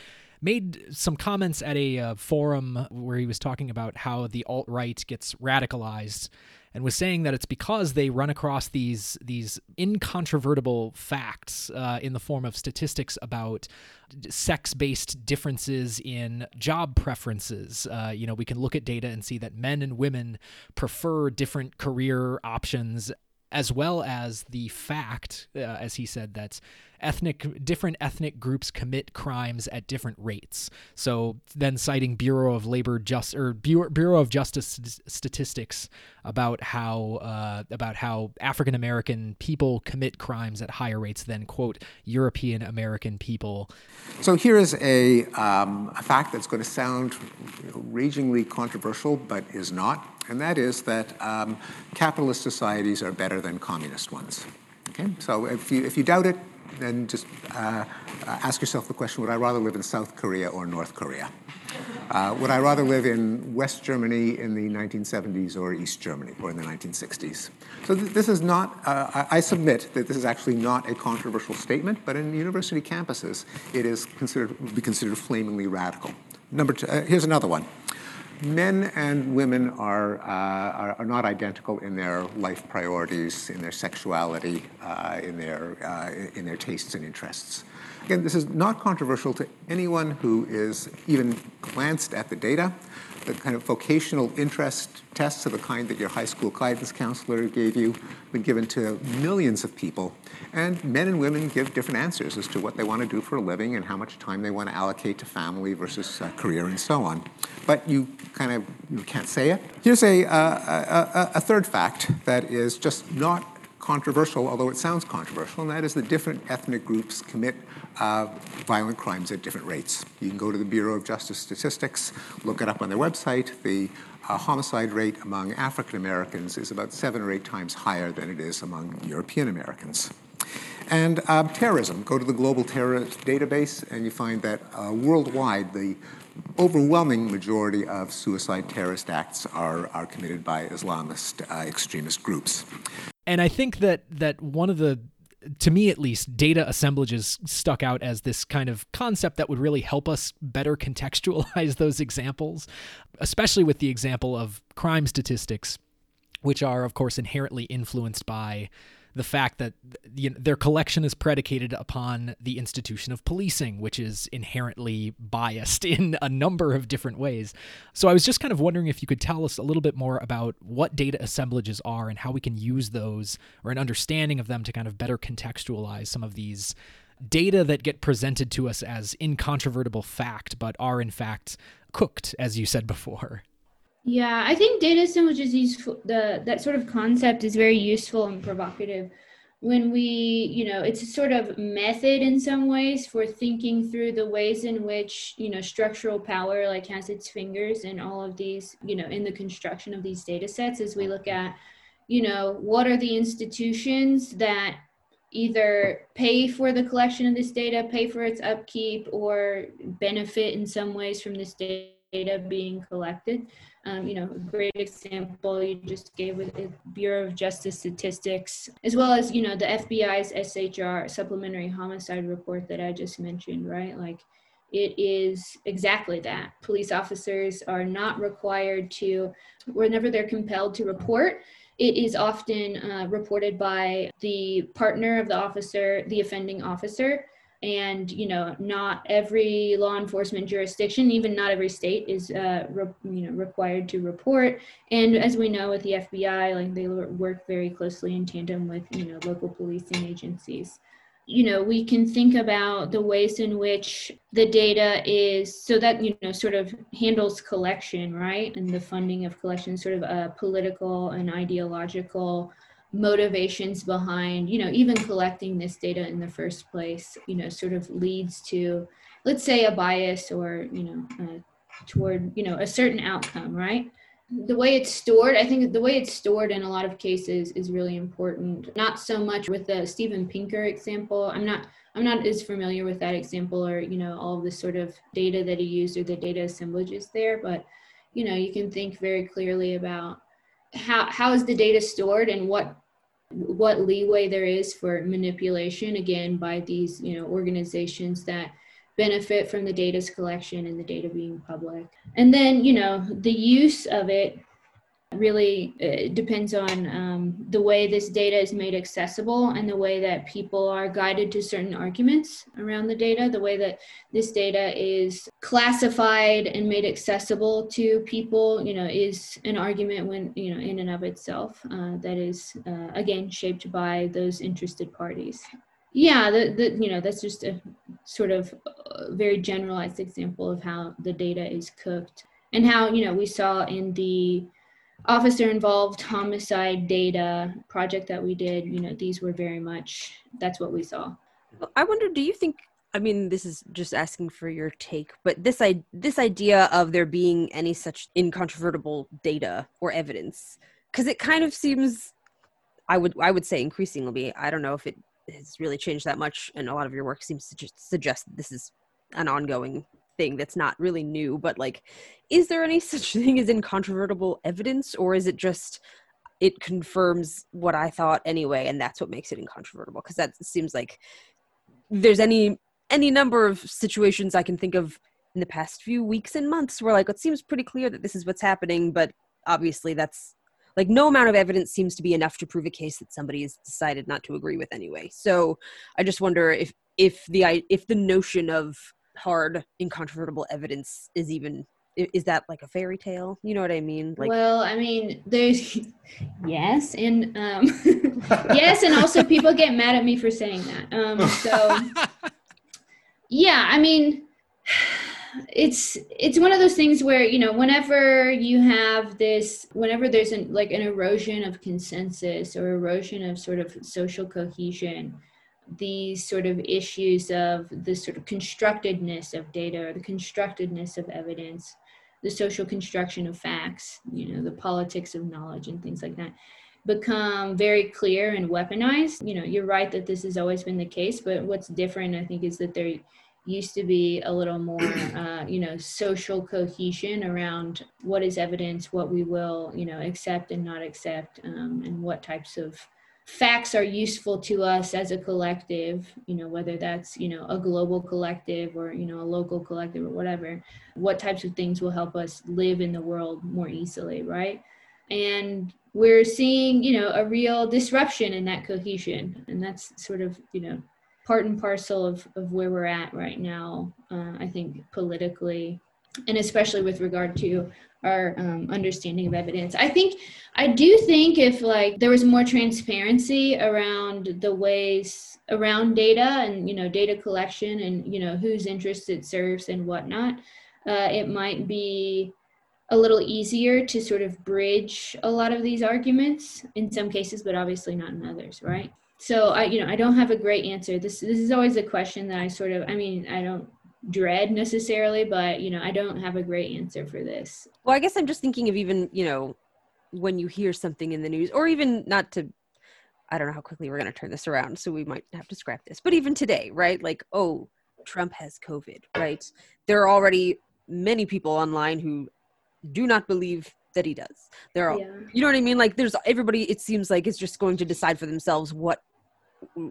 made some comments at a uh, forum where he was talking about how the alt right gets radicalized and was saying that it's because they run across these these incontrovertible facts uh, in the form of statistics about sex-based differences in job preferences. Uh, you know, we can look at data and see that men and women prefer different career options as well as the fact, uh, as he said, that ethnic different ethnic groups commit crimes at different rates. So then citing Bureau of Labor Just or Bureau of Justice statistics about how uh, about how African American people commit crimes at higher rates than quote European American people. So here is a, um, a fact that's going to sound ragingly controversial, but is not, and that is that um, capitalist societies are better than communist ones. Okay, so if you if you doubt it, then just uh, ask yourself the question: Would I rather live in South Korea or North Korea? Uh, would I rather live in West Germany in the 1970s or East Germany or in the 1960s? So th- this is not, uh, I, I submit that this is actually not a controversial statement, but in university campuses, it is considered, be considered flamingly radical. Number two, uh, here's another one men and women are, uh, are, are, not identical in their life priorities, in their sexuality, uh, in, their, uh, in their tastes and interests. Again, this is not controversial to anyone who is even glanced at the data. The kind of vocational interest tests of the kind that your high school guidance counselor gave you been given to millions of people. And men and women give different answers as to what they want to do for a living and how much time they want to allocate to family versus uh, career and so on. But you kind of you can't say it. Here's a, uh, a, a third fact that is just not controversial, although it sounds controversial, and that is that different ethnic groups commit uh, violent crimes at different rates. You can go to the Bureau of Justice Statistics, look it up on their website. The uh, homicide rate among African Americans is about seven or eight times higher than it is among European Americans. And uh, terrorism, go to the Global Terrorist Database, and you find that uh, worldwide the overwhelming majority of suicide terrorist acts are, are committed by Islamist uh, extremist groups. And I think that that one of the to me at least, data assemblages stuck out as this kind of concept that would really help us better contextualize those examples, especially with the example of crime statistics, which are, of course, inherently influenced by the fact that you know, their collection is predicated upon the institution of policing, which is inherently biased in a number of different ways. So I was just kind of wondering if you could tell us a little bit more about what data assemblages are and how we can use those or an understanding of them to kind of better contextualize some of these data that get presented to us as incontrovertible fact, but are in fact cooked, as you said before. Yeah, I think data assemblages useful. The that sort of concept is very useful and provocative. When we, you know, it's a sort of method in some ways for thinking through the ways in which, you know, structural power like has its fingers in all of these, you know, in the construction of these data sets as we look at, you know, what are the institutions that either pay for the collection of this data, pay for its upkeep, or benefit in some ways from this data being collected. Um, you know, a great example you just gave with the Bureau of Justice Statistics, as well as, you know, the FBI's SHR supplementary homicide report that I just mentioned, right? Like it is exactly that. Police officers are not required to, whenever they're compelled to report, it is often uh, reported by the partner of the officer, the offending officer, and you know not every law enforcement jurisdiction even not every state is uh, re- you know required to report. And as we know with the fbi like they work very closely in tandem with you know local policing agencies. You know we can think about the ways in which the data is so that you know sort of handles collection right? And the funding of collection sort of a political and ideological motivations behind you know even collecting this data in the first place you know sort of leads to let's say a bias or you know uh, toward you know a certain outcome right? The way it's stored i think the way it's stored in a lot of cases is really important. Not so much with the steven pinker example. I'm not i'm not as familiar with that example or you know all the sort of data that he used or the data assemblages there but you know you can think very clearly about how how is the data stored and what what leeway there is for manipulation again by these you know organizations that benefit from the data's collection and the data being public. And then you know the use of it really uh, depends on um, the way this data is made accessible and the way that people are guided to certain arguments around the data the way that this data is classified and made accessible to people you know is an argument when you know in and of itself uh, that is uh, again shaped by those interested parties. Yeah the, the you know that's just a sort of uh, very generalized example of how the data is cooked and how you know we saw in the officer involved homicide data project that we did you know these were very much that's what we saw. I wonder do you think i mean this is just asking for your take but this i this idea of there being any such incontrovertible data or evidence because it kind of seems i would i would say increasingly i don't know if it has really changed that much and a lot of your work seems to just suggest this is an ongoing thing that's not really new, but like, is there any such thing as incontrovertible evidence, or is it just it confirms what I thought anyway, and that's what makes it incontrovertible? Because that seems like there's any any number of situations I can think of in the past few weeks and months where like it seems pretty clear that this is what's happening, but obviously that's like no amount of evidence seems to be enough to prove a case that somebody has decided not to agree with anyway. So I just wonder if if the if the notion of hard incontrovertible evidence is even is that like a fairy tale? You know what i mean? Like well i mean there's yes and um yes and also people get mad at me for saying that. Um so yeah i mean it's it's one of those things where you know whenever you have this whenever there's an like an erosion of consensus or erosion of sort of social cohesion these sort of issues of the sort of constructedness of data or the constructedness of evidence the social construction of facts you know the politics of knowledge and things like that become very clear and weaponized. You know you're right that this has always been the case but what's different i think is that there used to be a little more uh, you know social cohesion around what is evidence what we will you know accept and not accept um, and what types of facts are useful to us as a collective you know whether that's you know a global collective or you know a local collective or whatever what types of things will help us live in the world more easily right? And we're seeing you know a real disruption in that cohesion and that's sort of you know part and parcel of, of where we're at right now, uh, I think politically, and especially with regard to our um, understanding of evidence. I think, I do think if like there was more transparency around the ways around data and, you know, data collection and, you know, whose interests it serves and whatnot, uh, it might be a little easier to sort of bridge a lot of these arguments in some cases, but obviously not in others, right? so I, you know, I don't have a great answer. This this is always a question that I sort of, I mean, I don't dread necessarily, but you know, I don't have a great answer for this. Well, I guess I'm just thinking of even, you know, when you hear something in the news, or even not to, I don't know how quickly we're going to turn this around, so we might have to scrap this. But even today, right? Like, oh, Trump has COVID, right? There are already many people online who do not believe that he does. There are, yeah. you know what I mean? Like, there's everybody. It seems like is just going to decide for themselves what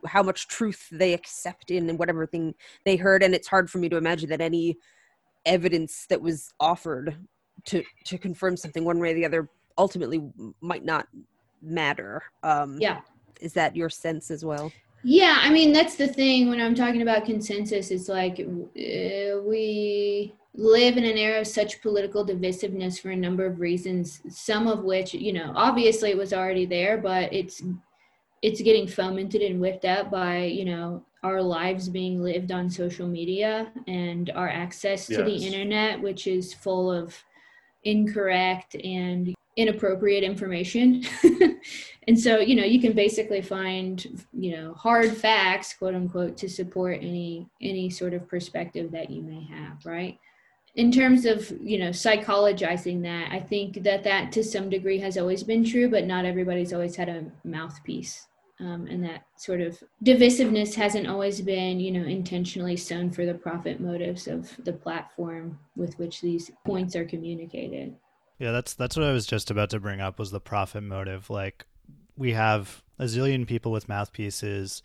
how much truth they accept in and whatever thing they heard and it's hard for me to imagine that any evidence that was offered to to confirm something one way or the other ultimately might not matter. Um yeah. is that your sense as well? Yeah i mean that's the thing when i'm talking about consensus it's like uh, we live in an era of such political divisiveness for a number of reasons some of which you know obviously it was already there but it's it's getting fomented and whipped up by you know our lives being lived on social media and our access to yes. the internet which is full of incorrect and inappropriate information. And so you know you can basically find you know hard facts quote unquote to support any any sort of perspective that you may have right? In terms of you know psychologizing that i think that that to some degree has always been true but not everybody's always had a mouthpiece um, and that sort of divisiveness hasn't always been you know intentionally sown for the profit motives of the platform with which these points are communicated. Yeah that's that's what i was just about to bring up was the profit motive. Like we have a zillion people with mouthpieces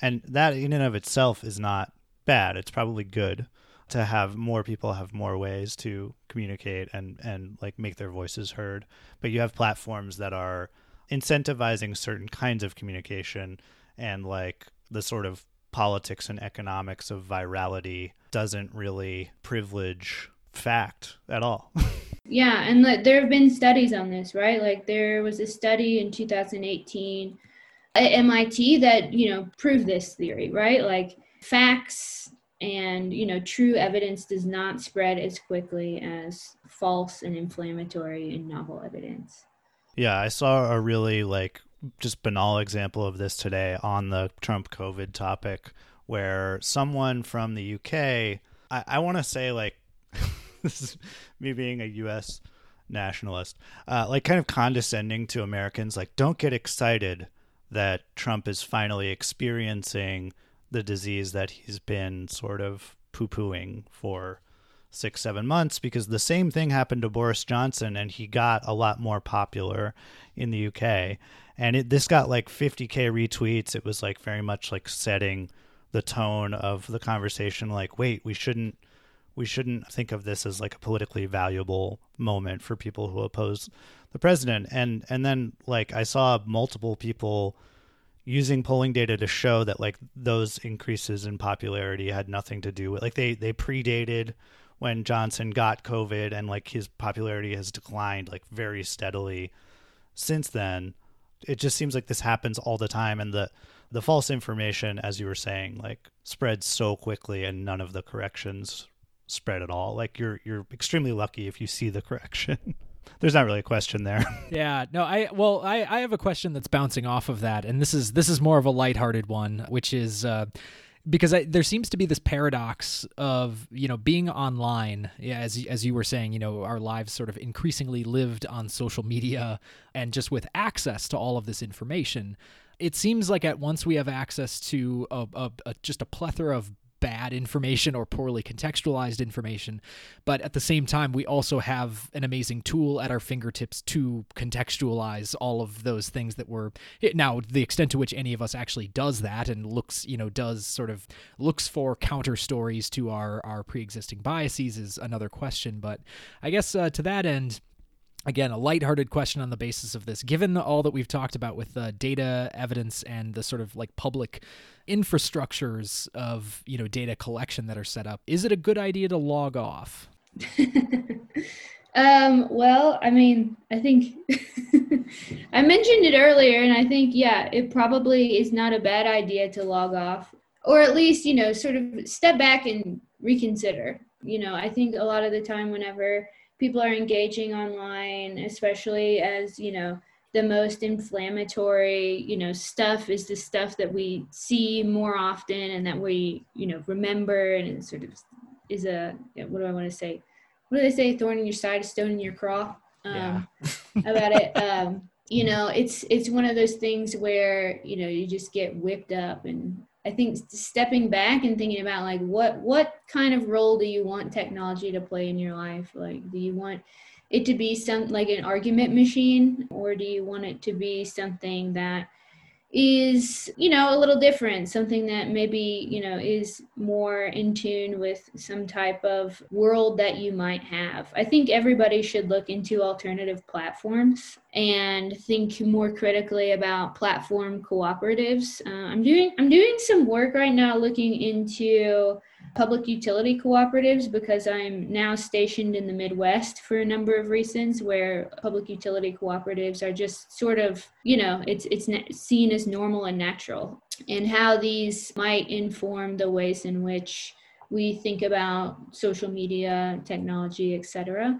and that in and of itself is not bad. It's probably good to have more people have more ways to communicate and and like make their voices heard. But you have platforms that are incentivizing certain kinds of communication and like the sort of politics and economics of virality doesn't really privilege fact at all. yeah, and the, there have been studies on this, right? Like there was a study in 2018 at MIT that, you know, proved this theory, right? Like facts and, you know, true evidence does not spread as quickly as false and inflammatory and novel evidence. Yeah, I saw a really like just banal example of this today on the Trump COVID topic where someone from the UK, I, I want to say like this is me being a US nationalist, uh, like kind of condescending to Americans, like don't get excited that Trump is finally experiencing the disease that he's been sort of poo pooing for six, seven months because the same thing happened to Boris Johnson and he got a lot more popular in the UK. And it, this got like 50K retweets. It was like very much like setting the tone of the conversation like, wait, we shouldn't. We shouldn't think of this as like a politically valuable moment for people who oppose the president. And and then like I saw multiple people using polling data to show that like those increases in popularity had nothing to do with like they they predated when Johnson got COVID and like his popularity has declined like very steadily since then. It just seems like this happens all the time and the the false information as you were saying like spreads so quickly and none of the corrections spread at all. Like you're you're extremely lucky if you see the correction. There's not really a question there. yeah, no, I well, I I have a question that's bouncing off of that, and this is this is more of a lighthearted one, which is. Uh, because I, there seems to be this paradox of you know being online yeah, as as you were saying you know our lives sort of increasingly lived on social media and just with access to all of this information. It seems like at once we have access to a, a, a just a plethora of bad information or poorly contextualized information. But at the same time, we also have an amazing tool at our fingertips to contextualize all of those things that were now the extent to which any of us actually does that and looks, you know, does sort of looks for counter stories to our our pre-existing biases is another question. But I guess uh, to that end, again, a lighthearted question on the basis of this. Given all that we've talked about with uh, data evidence and the sort of like public infrastructures of you know data collection that are set up, is it a good idea to log off? um, well, I mean, I think I mentioned it earlier, and I think yeah, it probably is not a bad idea to log off, or at least you know, sort of step back and reconsider. You know, I think a lot of the time, whenever people are engaging online, especially as, you know, the most inflammatory, you know, stuff is the stuff that we see more often and that we, you know, remember and it sort of is a, what do I want to say? What do they say? Thorn in your side, a stone in your craw. Um, yeah. about it. Um, you know, it's it's one of those things where you know you just get whipped up and I think stepping back and thinking about like what what kind of role do you want technology to play in your life? Like, do you want it to be some like an argument machine, or do you want it to be something that is you know a little different something that maybe you know is more in tune with some type of world that you might have. I think everybody should look into alternative platforms and think more critically about platform cooperatives. Uh, i'm doing i'm doing some work right now looking into public utility cooperatives because I'm now stationed in the Midwest for a number of reasons where public utility cooperatives are just sort of, you know, it's it's seen as normal and natural and how these might inform the ways in which we think about social media, technology, etc.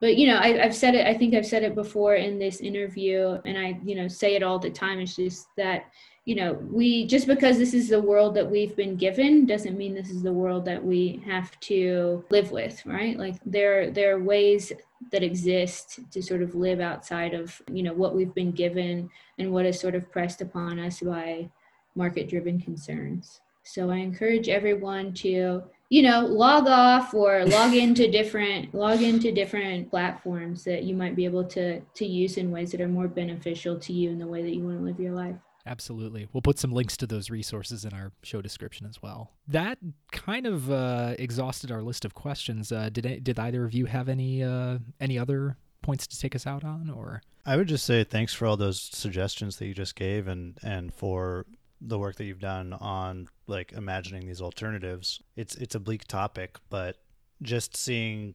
But you know, I, I've said it. I think I've said it before in this interview, and I, you know, say it all the time. It's just that you know, we just because this is the world that we've been given doesn't mean this is the world that we have to live with, right? Like there there are ways that exist to sort of live outside of, you know, what we've been given and what is sort of pressed upon us by market driven concerns. So I encourage everyone to, you know, log off or log into different log into different platforms that you might be able to to use in ways that are more beneficial to you in the way that you want to live your life. Absolutely. We'll put some links to those resources in our show description as well. That kind of uh, exhausted our list of questions. Uh, did did either of you have any uh, any other points to take us out on, or? I would just say thanks for all those suggestions that you just gave, and and for the work that you've done on like imagining these alternatives. It's it's a bleak topic, but just seeing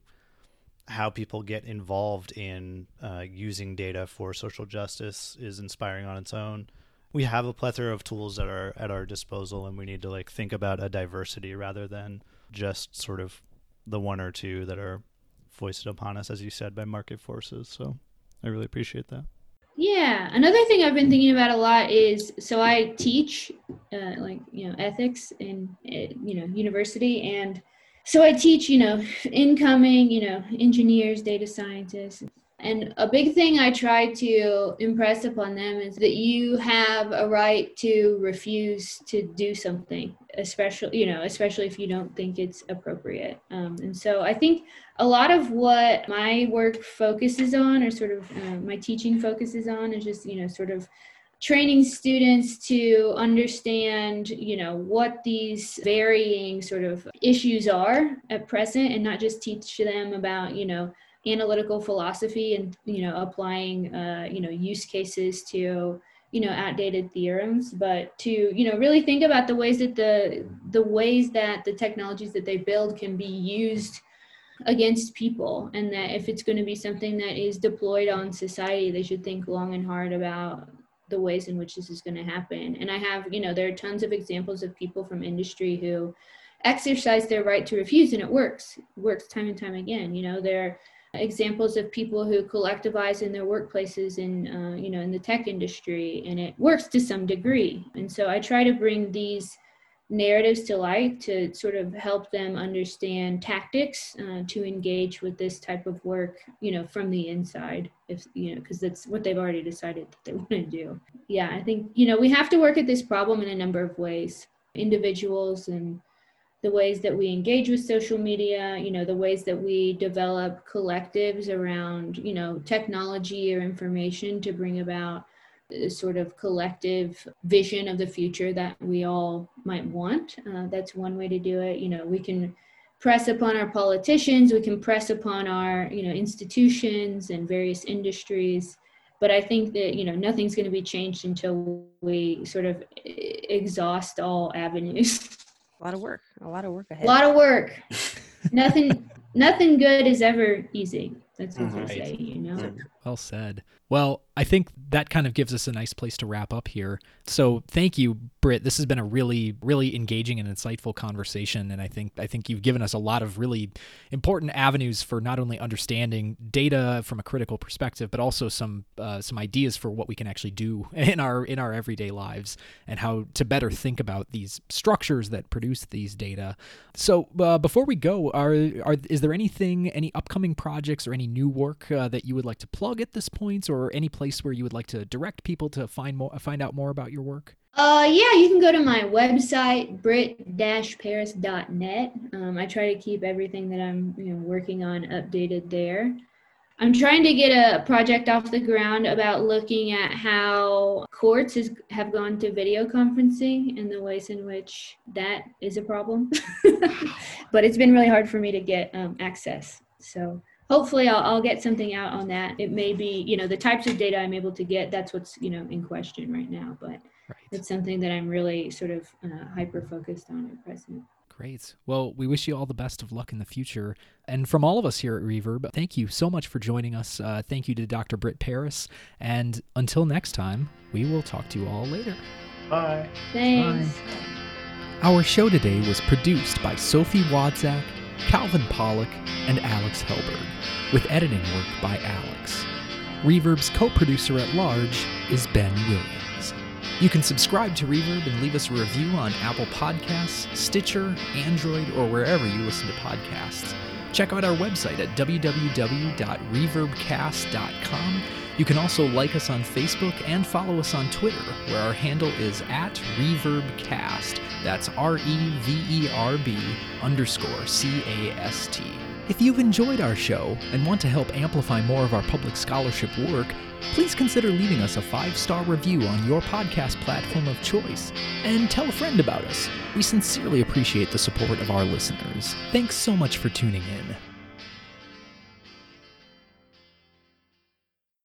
how people get involved in uh, using data for social justice is inspiring on its own we have a plethora of tools that are at our disposal and we need to like think about a diversity rather than just sort of the one or two that are foisted upon us as you said by market forces. So i really appreciate that. Yeah. Another thing i've been thinking about a lot is so i teach uh, like you know ethics in uh, you know university and so i teach you know incoming you know engineers data scientists And a big thing I try to impress upon them is that you have a right to refuse to do something, especially you know, especially if you don't think it's appropriate. Um, and so I think a lot of what my work focuses on, or sort of uh, my teaching focuses on, is just you know, sort of training students to understand you know what these varying sort of issues are at present and not just teach them about you know analytical philosophy and you know applying uh, you know use cases to you know outdated theorems but to you know really think about the ways that the the ways that the technologies that they build can be used against people and that if it's going to be something that is deployed on society they should think long and hard about the ways in which this is going to happen. And i have you know there are tons of examples of people from industry who exercise their right to refuse and it works. It works time and time again. You know there examples of people who collectivize in their workplaces in uh, you know in the tech industry and it works to some degree. And so i try to bring these narratives to light to sort of help them understand tactics uh, to engage with this type of work you know from the inside if you know because that's what they've already decided that they want to do. Yeah i think you know we have to work at this problem in a number of ways individuals and the ways that we engage with social media, you know, the ways that we develop collectives around, you know, technology or information to bring about a sort of collective vision of the future that we all might want. Uh, that's one way to do it. You know, we can press upon our politicians, we can press upon our, you know, institutions and various industries. But I think that, you know, nothing's going to be changed until we sort of exhaust all avenues. A lot of work. A lot of work ahead. A lot of work. nothing nothing good is ever easy. That's what Right. they say, you know. Well said. Well, I think that kind of gives us a nice place to wrap up here. So thank you, Britt. This has been a really, really engaging and insightful conversation, and I think I think you've given us a lot of really important avenues for not only understanding data from a critical perspective, but also some uh, some ideas for what we can actually do in our in our everyday lives and how to better think about these structures that produce these data. So uh, before we go, are are is there anything, any upcoming projects or any new work uh, that you would like to plug at this point, or any place where you would like to direct people to find more, find out more about your work? Uh, yeah, you can go to my website, britt-paris.net. Um, I try to keep everything that I'm you know, working on updated there. I'm trying to get a project off the ground about looking at how courts is, have gone to video conferencing and the ways in which that is a problem. but it's been really hard for me to get um, access. So hopefully I'll, I'll get something out on that. It may be, you know, the types of data I'm able to get, that's what's, you know, in question right now. But Right. it's something that I'm really sort of uh, hyper focused on at present. Great. Well, we wish you all the best of luck in the future. And from all of us here at Reverb, thank you so much for joining us. Uh, thank you to Dr. Britt Paris. And until next time, we will talk to you all later. Bye. Thanks. Our show today was produced by Sophie Wadzak, Calvin Pollock, and Alex Helberg, with editing work by Alex. Reverb's co producer at large is Ben Williams. You can subscribe to Reverb and leave us a review on Apple Podcasts, Stitcher, Android, or wherever you listen to podcasts. Check out our website at www.reverbcast.com. You can also like us on Facebook and follow us on Twitter, where our handle is at ReverbCast. That's R E V E R B underscore C A S T. If you've enjoyed our show and want to help amplify more of our public scholarship work, please consider leaving us a five star review on your podcast platform of choice and tell a friend about us. We sincerely appreciate the support of our listeners. Thanks so much for tuning in.